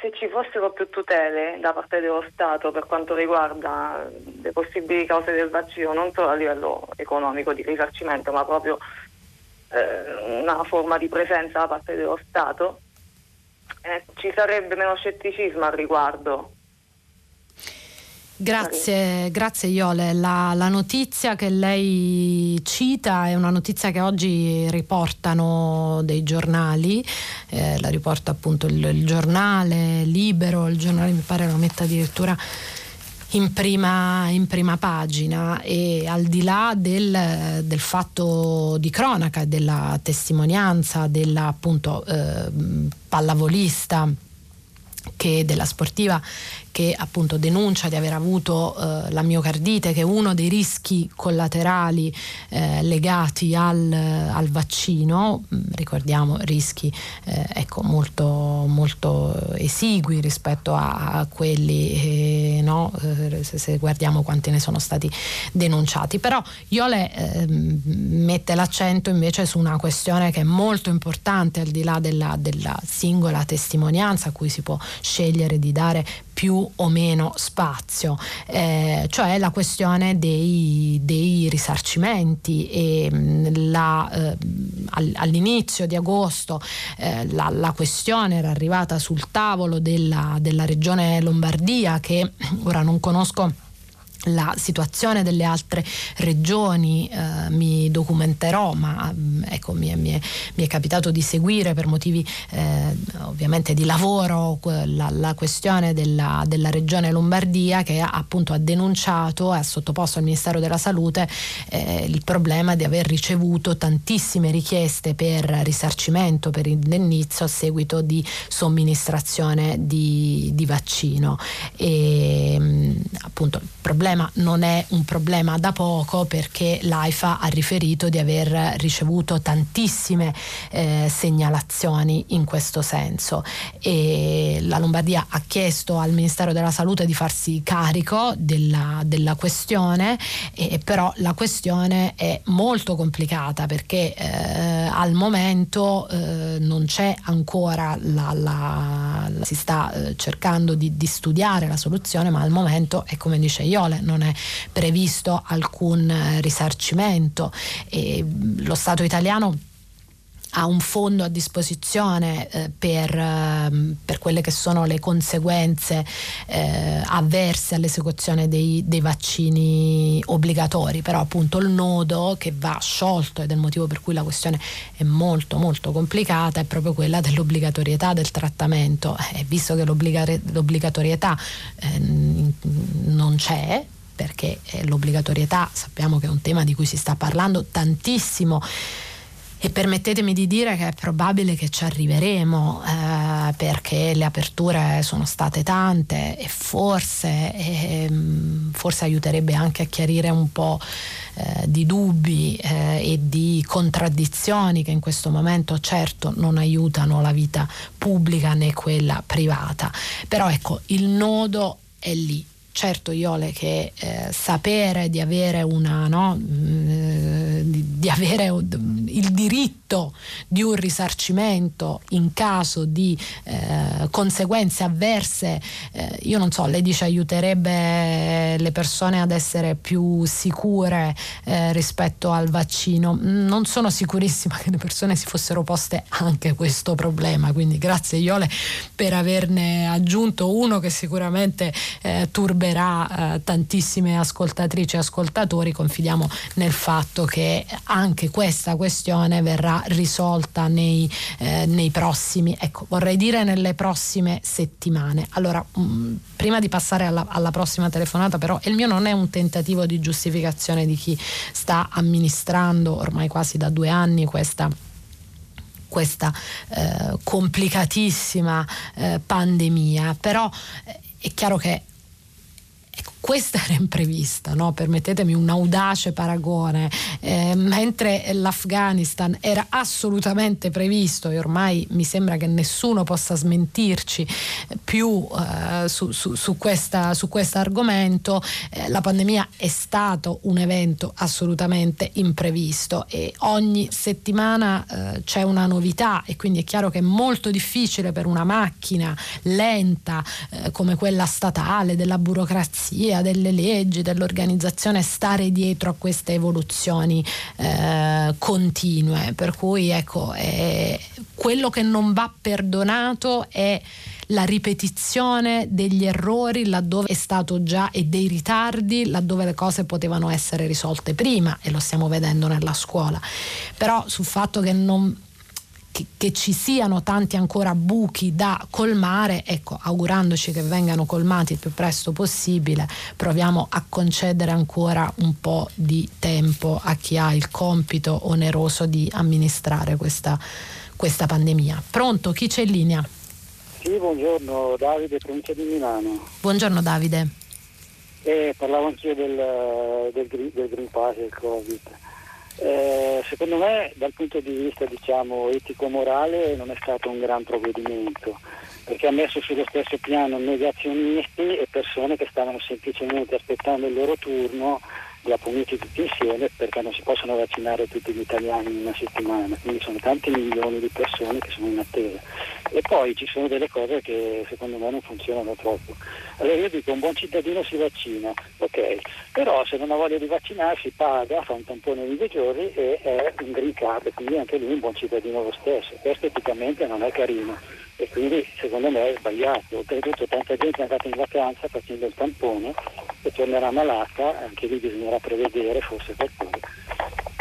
se ci fossero più tutele da parte dello Stato per quanto riguarda le possibili cause del vaccino, non solo a livello economico di risarcimento, ma proprio eh, una forma di presenza da parte dello Stato, eh, ci sarebbe meno scetticismo al riguardo. Grazie, grazie Iole. La, la, notizia che lei cita è una notizia che oggi riportano dei giornali, eh, la riporta appunto il, il, giornale Libero, il giornale mi pare lo metta addirittura in prima, in prima pagina. E al di là del, del fatto di cronaca, della testimonianza della appunto eh, pallavolista che della sportiva che appunto denuncia di aver avuto eh, la miocardite, che è uno dei rischi collaterali eh, legati al, al, vaccino, mm, ricordiamo rischi eh, ecco, molto, molto, esigui rispetto a, a quelli, eh, no? Eh, se, se, guardiamo quanti ne sono stati denunciati. Però Iole ehm, mette l'accento invece su una questione che è molto importante al di là della, della singola testimonianza a cui si può scegliere di dare più o meno spazio, eh, cioè la questione dei, dei risarcimenti e mm, la, eh, all'inizio di agosto eh, la, la, questione era arrivata sul tavolo della, della regione Lombardia che ora non conosco la situazione delle altre regioni eh, mi documenterò, ma mm, ecco, mi, è, mi, è, mi, è, capitato di seguire per motivi eh, ovviamente di lavoro la, la questione della, della, regione Lombardia che ha, appunto ha denunciato e ha sottoposto al Ministero della Salute eh, il problema di aver ricevuto tantissime richieste per risarcimento, per indennizzo a seguito di somministrazione di, di vaccino. E, mm, appunto il problema problema non è un problema da poco perché l'AIFA ha riferito di aver ricevuto tantissime eh, segnalazioni in questo senso. E la Lombardia ha chiesto al Ministero della Salute di farsi carico della, della questione e, però la questione è molto complicata perché eh, al momento eh, non c'è ancora la, la, la si sta eh, cercando di, di studiare la soluzione ma al momento è come dice Iole non è previsto alcun risarcimento. E lo Stato italiano ha un fondo a disposizione eh, per, eh, per, quelle che sono le conseguenze eh, avverse all'esecuzione dei, dei, vaccini obbligatori, però appunto il nodo che va sciolto ed è il motivo per cui la questione è molto molto complicata è proprio quella dell'obbligatorietà del trattamento. E visto che l'obbligatorietà eh, non c'è perché eh, l'obbligatorietà sappiamo che è un tema di cui si sta parlando tantissimo e permettetemi di dire che è probabile che ci arriveremo eh, perché le aperture sono state tante e forse, eh, forse aiuterebbe anche a chiarire un po' eh, di dubbi eh, e di contraddizioni che in questo momento certo non aiutano la vita pubblica né quella privata. Però ecco, il nodo è lì certo Iole che eh, sapere di avere una no, mm, di, di, avere il diritto di un risarcimento in caso di eh, conseguenze avverse eh, io non so lei dice aiuterebbe le persone ad essere più sicure eh, rispetto al vaccino. Non sono sicurissima che le persone si fossero poste anche questo problema quindi grazie Iole per averne aggiunto uno che sicuramente eh, turba turberà eh, tantissime ascoltatrici e ascoltatori, confidiamo nel fatto che anche questa questione verrà risolta nei, eh, nei prossimi, ecco, vorrei dire nelle prossime settimane. Allora, mh, mm, prima di passare alla, alla prossima telefonata, però, il mio non è un tentativo di giustificazione di chi sta amministrando ormai quasi da due anni questa questa eh, complicatissima eh, pandemia, però eh, è chiaro che questa era imprevista, no? permettetemi un audace paragone, eh, mentre l'Afghanistan era assolutamente previsto e ormai mi sembra che nessuno possa smentirci più eh, su, su, su, questa, su questo argomento, eh, la pandemia è stato un evento assolutamente imprevisto e ogni settimana eh, c'è una novità e quindi è chiaro che è molto difficile per una macchina lenta eh, come quella statale, della burocrazia, teoria, delle leggi, dell'organizzazione stare dietro a queste evoluzioni eh, continue. Per cui ecco, eh, quello che non va perdonato è la ripetizione degli errori laddove è stato già e dei ritardi laddove le cose potevano essere risolte prima e lo stiamo vedendo nella scuola. Però sul fatto che non che, che, ci siano tanti ancora buchi da colmare, ecco, augurandoci che vengano colmati il più presto possibile, proviamo a concedere ancora un po' di tempo a chi ha il compito oneroso di amministrare questa, questa pandemia. Pronto? Chi c'è in linea? Sì, buongiorno, Davide, provincia di Milano. Buongiorno Davide. Eh, parlavo anch'io del, del, del Green Pass e del Covid. Eh, secondo me dal punto di vista diciamo, etico-morale non è stato un gran provvedimento perché ha messo sullo stesso piano negazionisti e persone che stavano semplicemente aspettando il loro turno li ha puniti tutti insieme perché non si possono vaccinare tutti gli italiani in una settimana, quindi sono tanti milioni di persone che sono in attesa. E poi ci sono delle cose che secondo me non funzionano troppo. Allora io dico un buon cittadino si vaccina, ok, però se non ha voglia di vaccinarsi paga, fa un tampone ogni due giorni e è un green card, quindi anche lui un buon cittadino lo stesso. Questo eticamente non è carino e quindi secondo me è sbagliato. Oltretutto tanta gente è andata in vacanza facendo il tampone e tornerà malata, anche lì bisognerà prevedere forse qualcuno,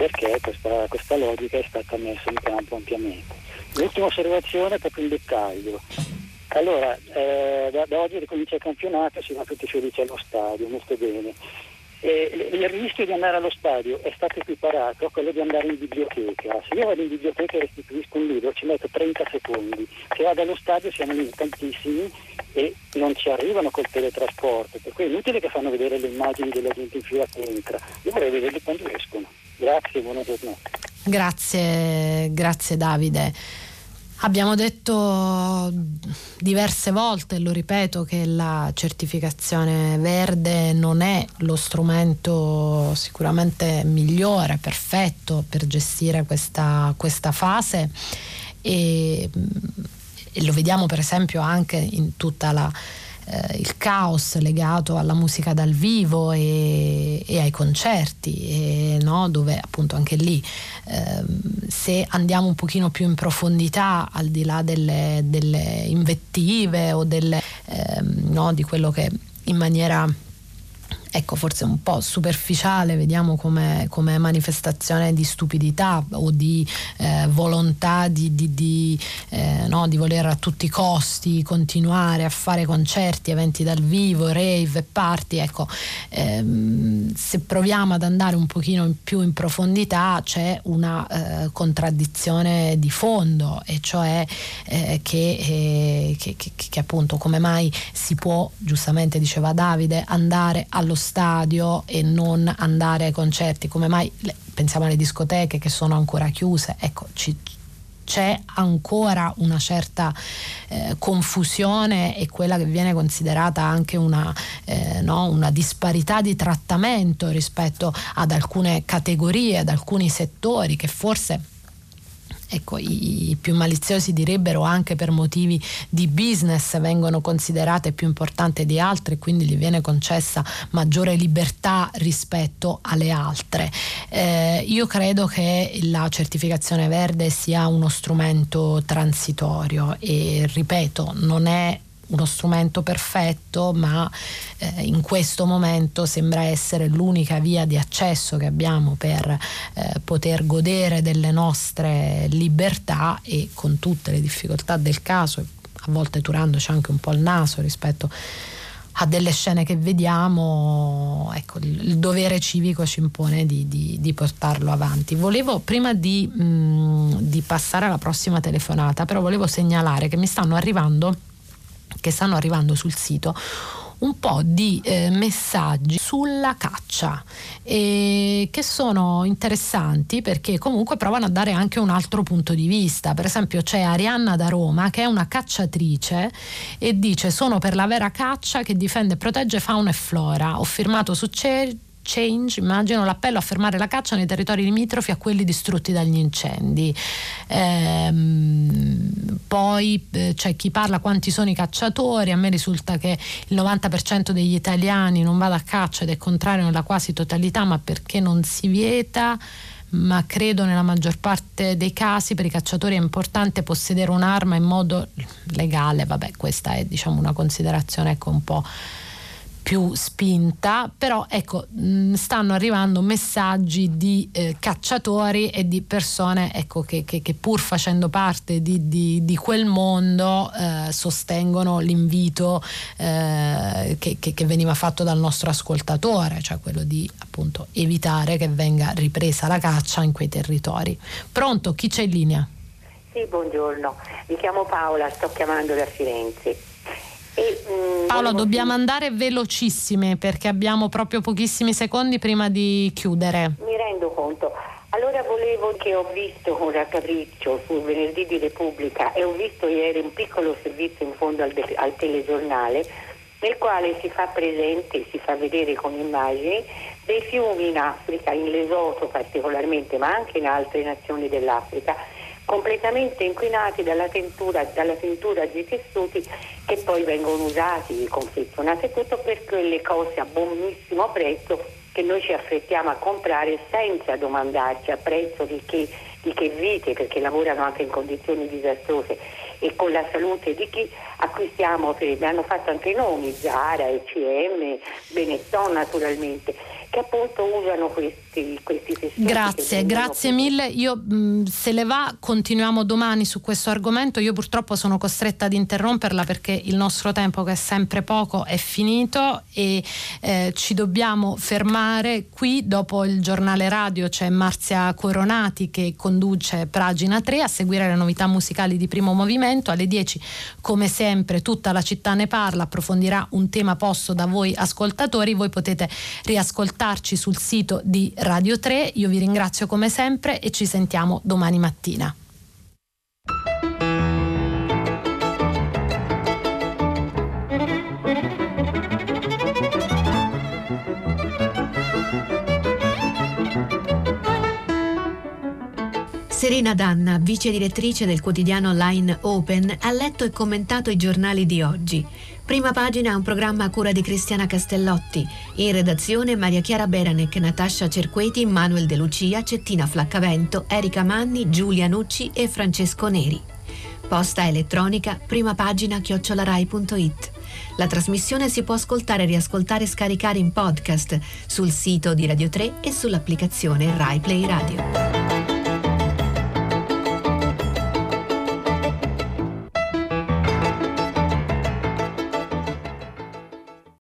perché questa, questa logica è stata messa in campo ampiamente. L'ultima osservazione è proprio in dettaglio. Allora, eh, da, da, oggi ricomincia il campionato, si va tutti felici allo stadio, molto bene. E il rischio di andare allo stadio è stato equiparato a quello di andare in biblioteca. Se io vado in biblioteca e restituisco un libro ci metto 30 secondi, se vado allo stadio siamo lì tantissimi e non ci arrivano col teletrasporto, per cui è inutile che fanno vedere le immagini della gente in fila che entra. Io vorrei vederli quando escono. Grazie, buona giornata. Grazie, grazie Davide. Abbiamo detto diverse volte, lo ripeto, che la certificazione verde non è lo strumento sicuramente migliore, perfetto per gestire questa, questa fase e, e lo vediamo per esempio anche in tutta la eh, il caos legato alla musica dal vivo e, e ai concerti, e, no? dove appunto anche lì eh, se andiamo un pochino più in profondità, al di là delle, delle invettive o delle, eh, no? di quello che in maniera ecco, forse un po' superficiale, vediamo come, come manifestazione di stupidità o di eh, volontà di, di, di, eh, no, di, voler a tutti i costi continuare a fare concerti, eventi dal vivo, rave e party, ecco, ehm, se proviamo ad andare un pochino in più in profondità c'è una eh, contraddizione di fondo e cioè eh, che, eh, che, che, che appunto come mai si può, giustamente diceva Davide, andare allo stadio e non andare ai concerti? Come mai pensiamo alle discoteche che sono ancora chiuse? Ecco, ci, c'è ancora una certa eh, confusione e quella che viene considerata anche una, eh, no, una, disparità di trattamento rispetto ad alcune categorie, ad alcuni settori che forse ecco, i, i, più maliziosi direbbero anche per motivi di business vengono considerate più importanti di altre e quindi gli viene concessa maggiore libertà rispetto alle altre. Eh, io credo che la certificazione verde sia uno strumento transitorio e ripeto, non è uno strumento perfetto, ma eh, in questo momento sembra essere l'unica via di accesso che abbiamo per eh, poter godere delle nostre libertà e con tutte le difficoltà del caso, a volte turandoci anche un po' il naso rispetto a delle scene che vediamo, ecco, il dovere civico ci impone di, di, di portarlo avanti. Volevo, prima di, mh, di passare alla prossima telefonata, però volevo segnalare che mi stanno arrivando che stanno arrivando sul sito un po' di eh, messaggi sulla caccia eh, che sono interessanti perché comunque provano a dare anche un altro punto di vista. Per esempio c'è Arianna da Roma che è una cacciatrice e dice sono per la vera caccia che difende e protegge fauna e flora. Ho firmato su Cer- Change, immagino l'appello a fermare la caccia nei territori limitrofi a quelli distrutti dagli incendi. Ehm, poi eh, c'è chi parla quanti sono i cacciatori, a me risulta che il 90% degli italiani non vada a caccia ed è contrario nella quasi totalità, ma perché non si vieta? Ma credo nella maggior parte dei casi per i cacciatori è importante possedere un'arma in modo legale, vabbè questa è diciamo una considerazione ecco, un po' più spinta, però ecco, mh, stanno arrivando messaggi di eh, cacciatori e di persone ecco, che, che, che, pur facendo parte di, di, di quel mondo eh, sostengono l'invito eh, che, che, veniva fatto dal nostro ascoltatore, cioè quello di appunto evitare che venga ripresa la caccia in quei territori. Pronto, chi c'è in linea? Sì, buongiorno, mi chiamo Paola, sto chiamando da Firenze. E, mm, Paola, dobbiamo andare velocissime perché abbiamo proprio pochissimi secondi prima di chiudere. Mi rendo conto. Allora volevo che ho visto con raccapriccio sul venerdì di Repubblica e ho visto ieri un piccolo servizio in fondo al, al telegiornale nel quale si fa presente, si fa vedere con immagini dei fiumi in Africa, in Lesoto particolarmente, ma anche in altre nazioni dell'Africa completamente inquinati dalla tintura, dalla tintura di tessuti che poi vengono usati, confezionati tutto per quelle cose a buonissimo prezzo che noi ci affrettiamo a comprare senza domandarci a prezzo di che, di che vite, perché lavorano anche in condizioni disastrose. E con la salute di chi? Acquistiamo, per, hanno fatto anche i nomi, Zara, ECM, Benetton naturalmente che appunto usano questi, questi tessuti. Grazie, grazie mille. Io mh, se le va continuiamo domani su questo argomento. Io purtroppo sono costretta ad interromperla perché il nostro tempo che è sempre poco è finito e eh, ci dobbiamo fermare qui. Dopo il giornale radio c'è Marzia Coronati che conduce Pagina 3 a seguire le novità musicali di primo movimento. Alle 10 come sempre tutta la città ne parla, approfondirà un tema posto da voi ascoltatori. Voi potete riascoltare ascoltarci sul sito di Radio 3. Io vi ringrazio come sempre e ci sentiamo domani mattina. Serena Danna, vice direttrice del quotidiano online Open, ha letto e commentato i giornali di oggi. Prima pagina è un programma a cura di Cristiana Castellotti. In redazione Maria Chiara Beranec, Natascia Cerqueti, Manuel De Lucia, Cettina Flaccavento, Erika Manni, Giulia Nucci e Francesco Neri. Posta elettronica, prima pagina chiocciolarai.it. La trasmissione si può ascoltare, riascoltare e scaricare in podcast sul sito di Radio 3 e sull'applicazione Rai Play Radio.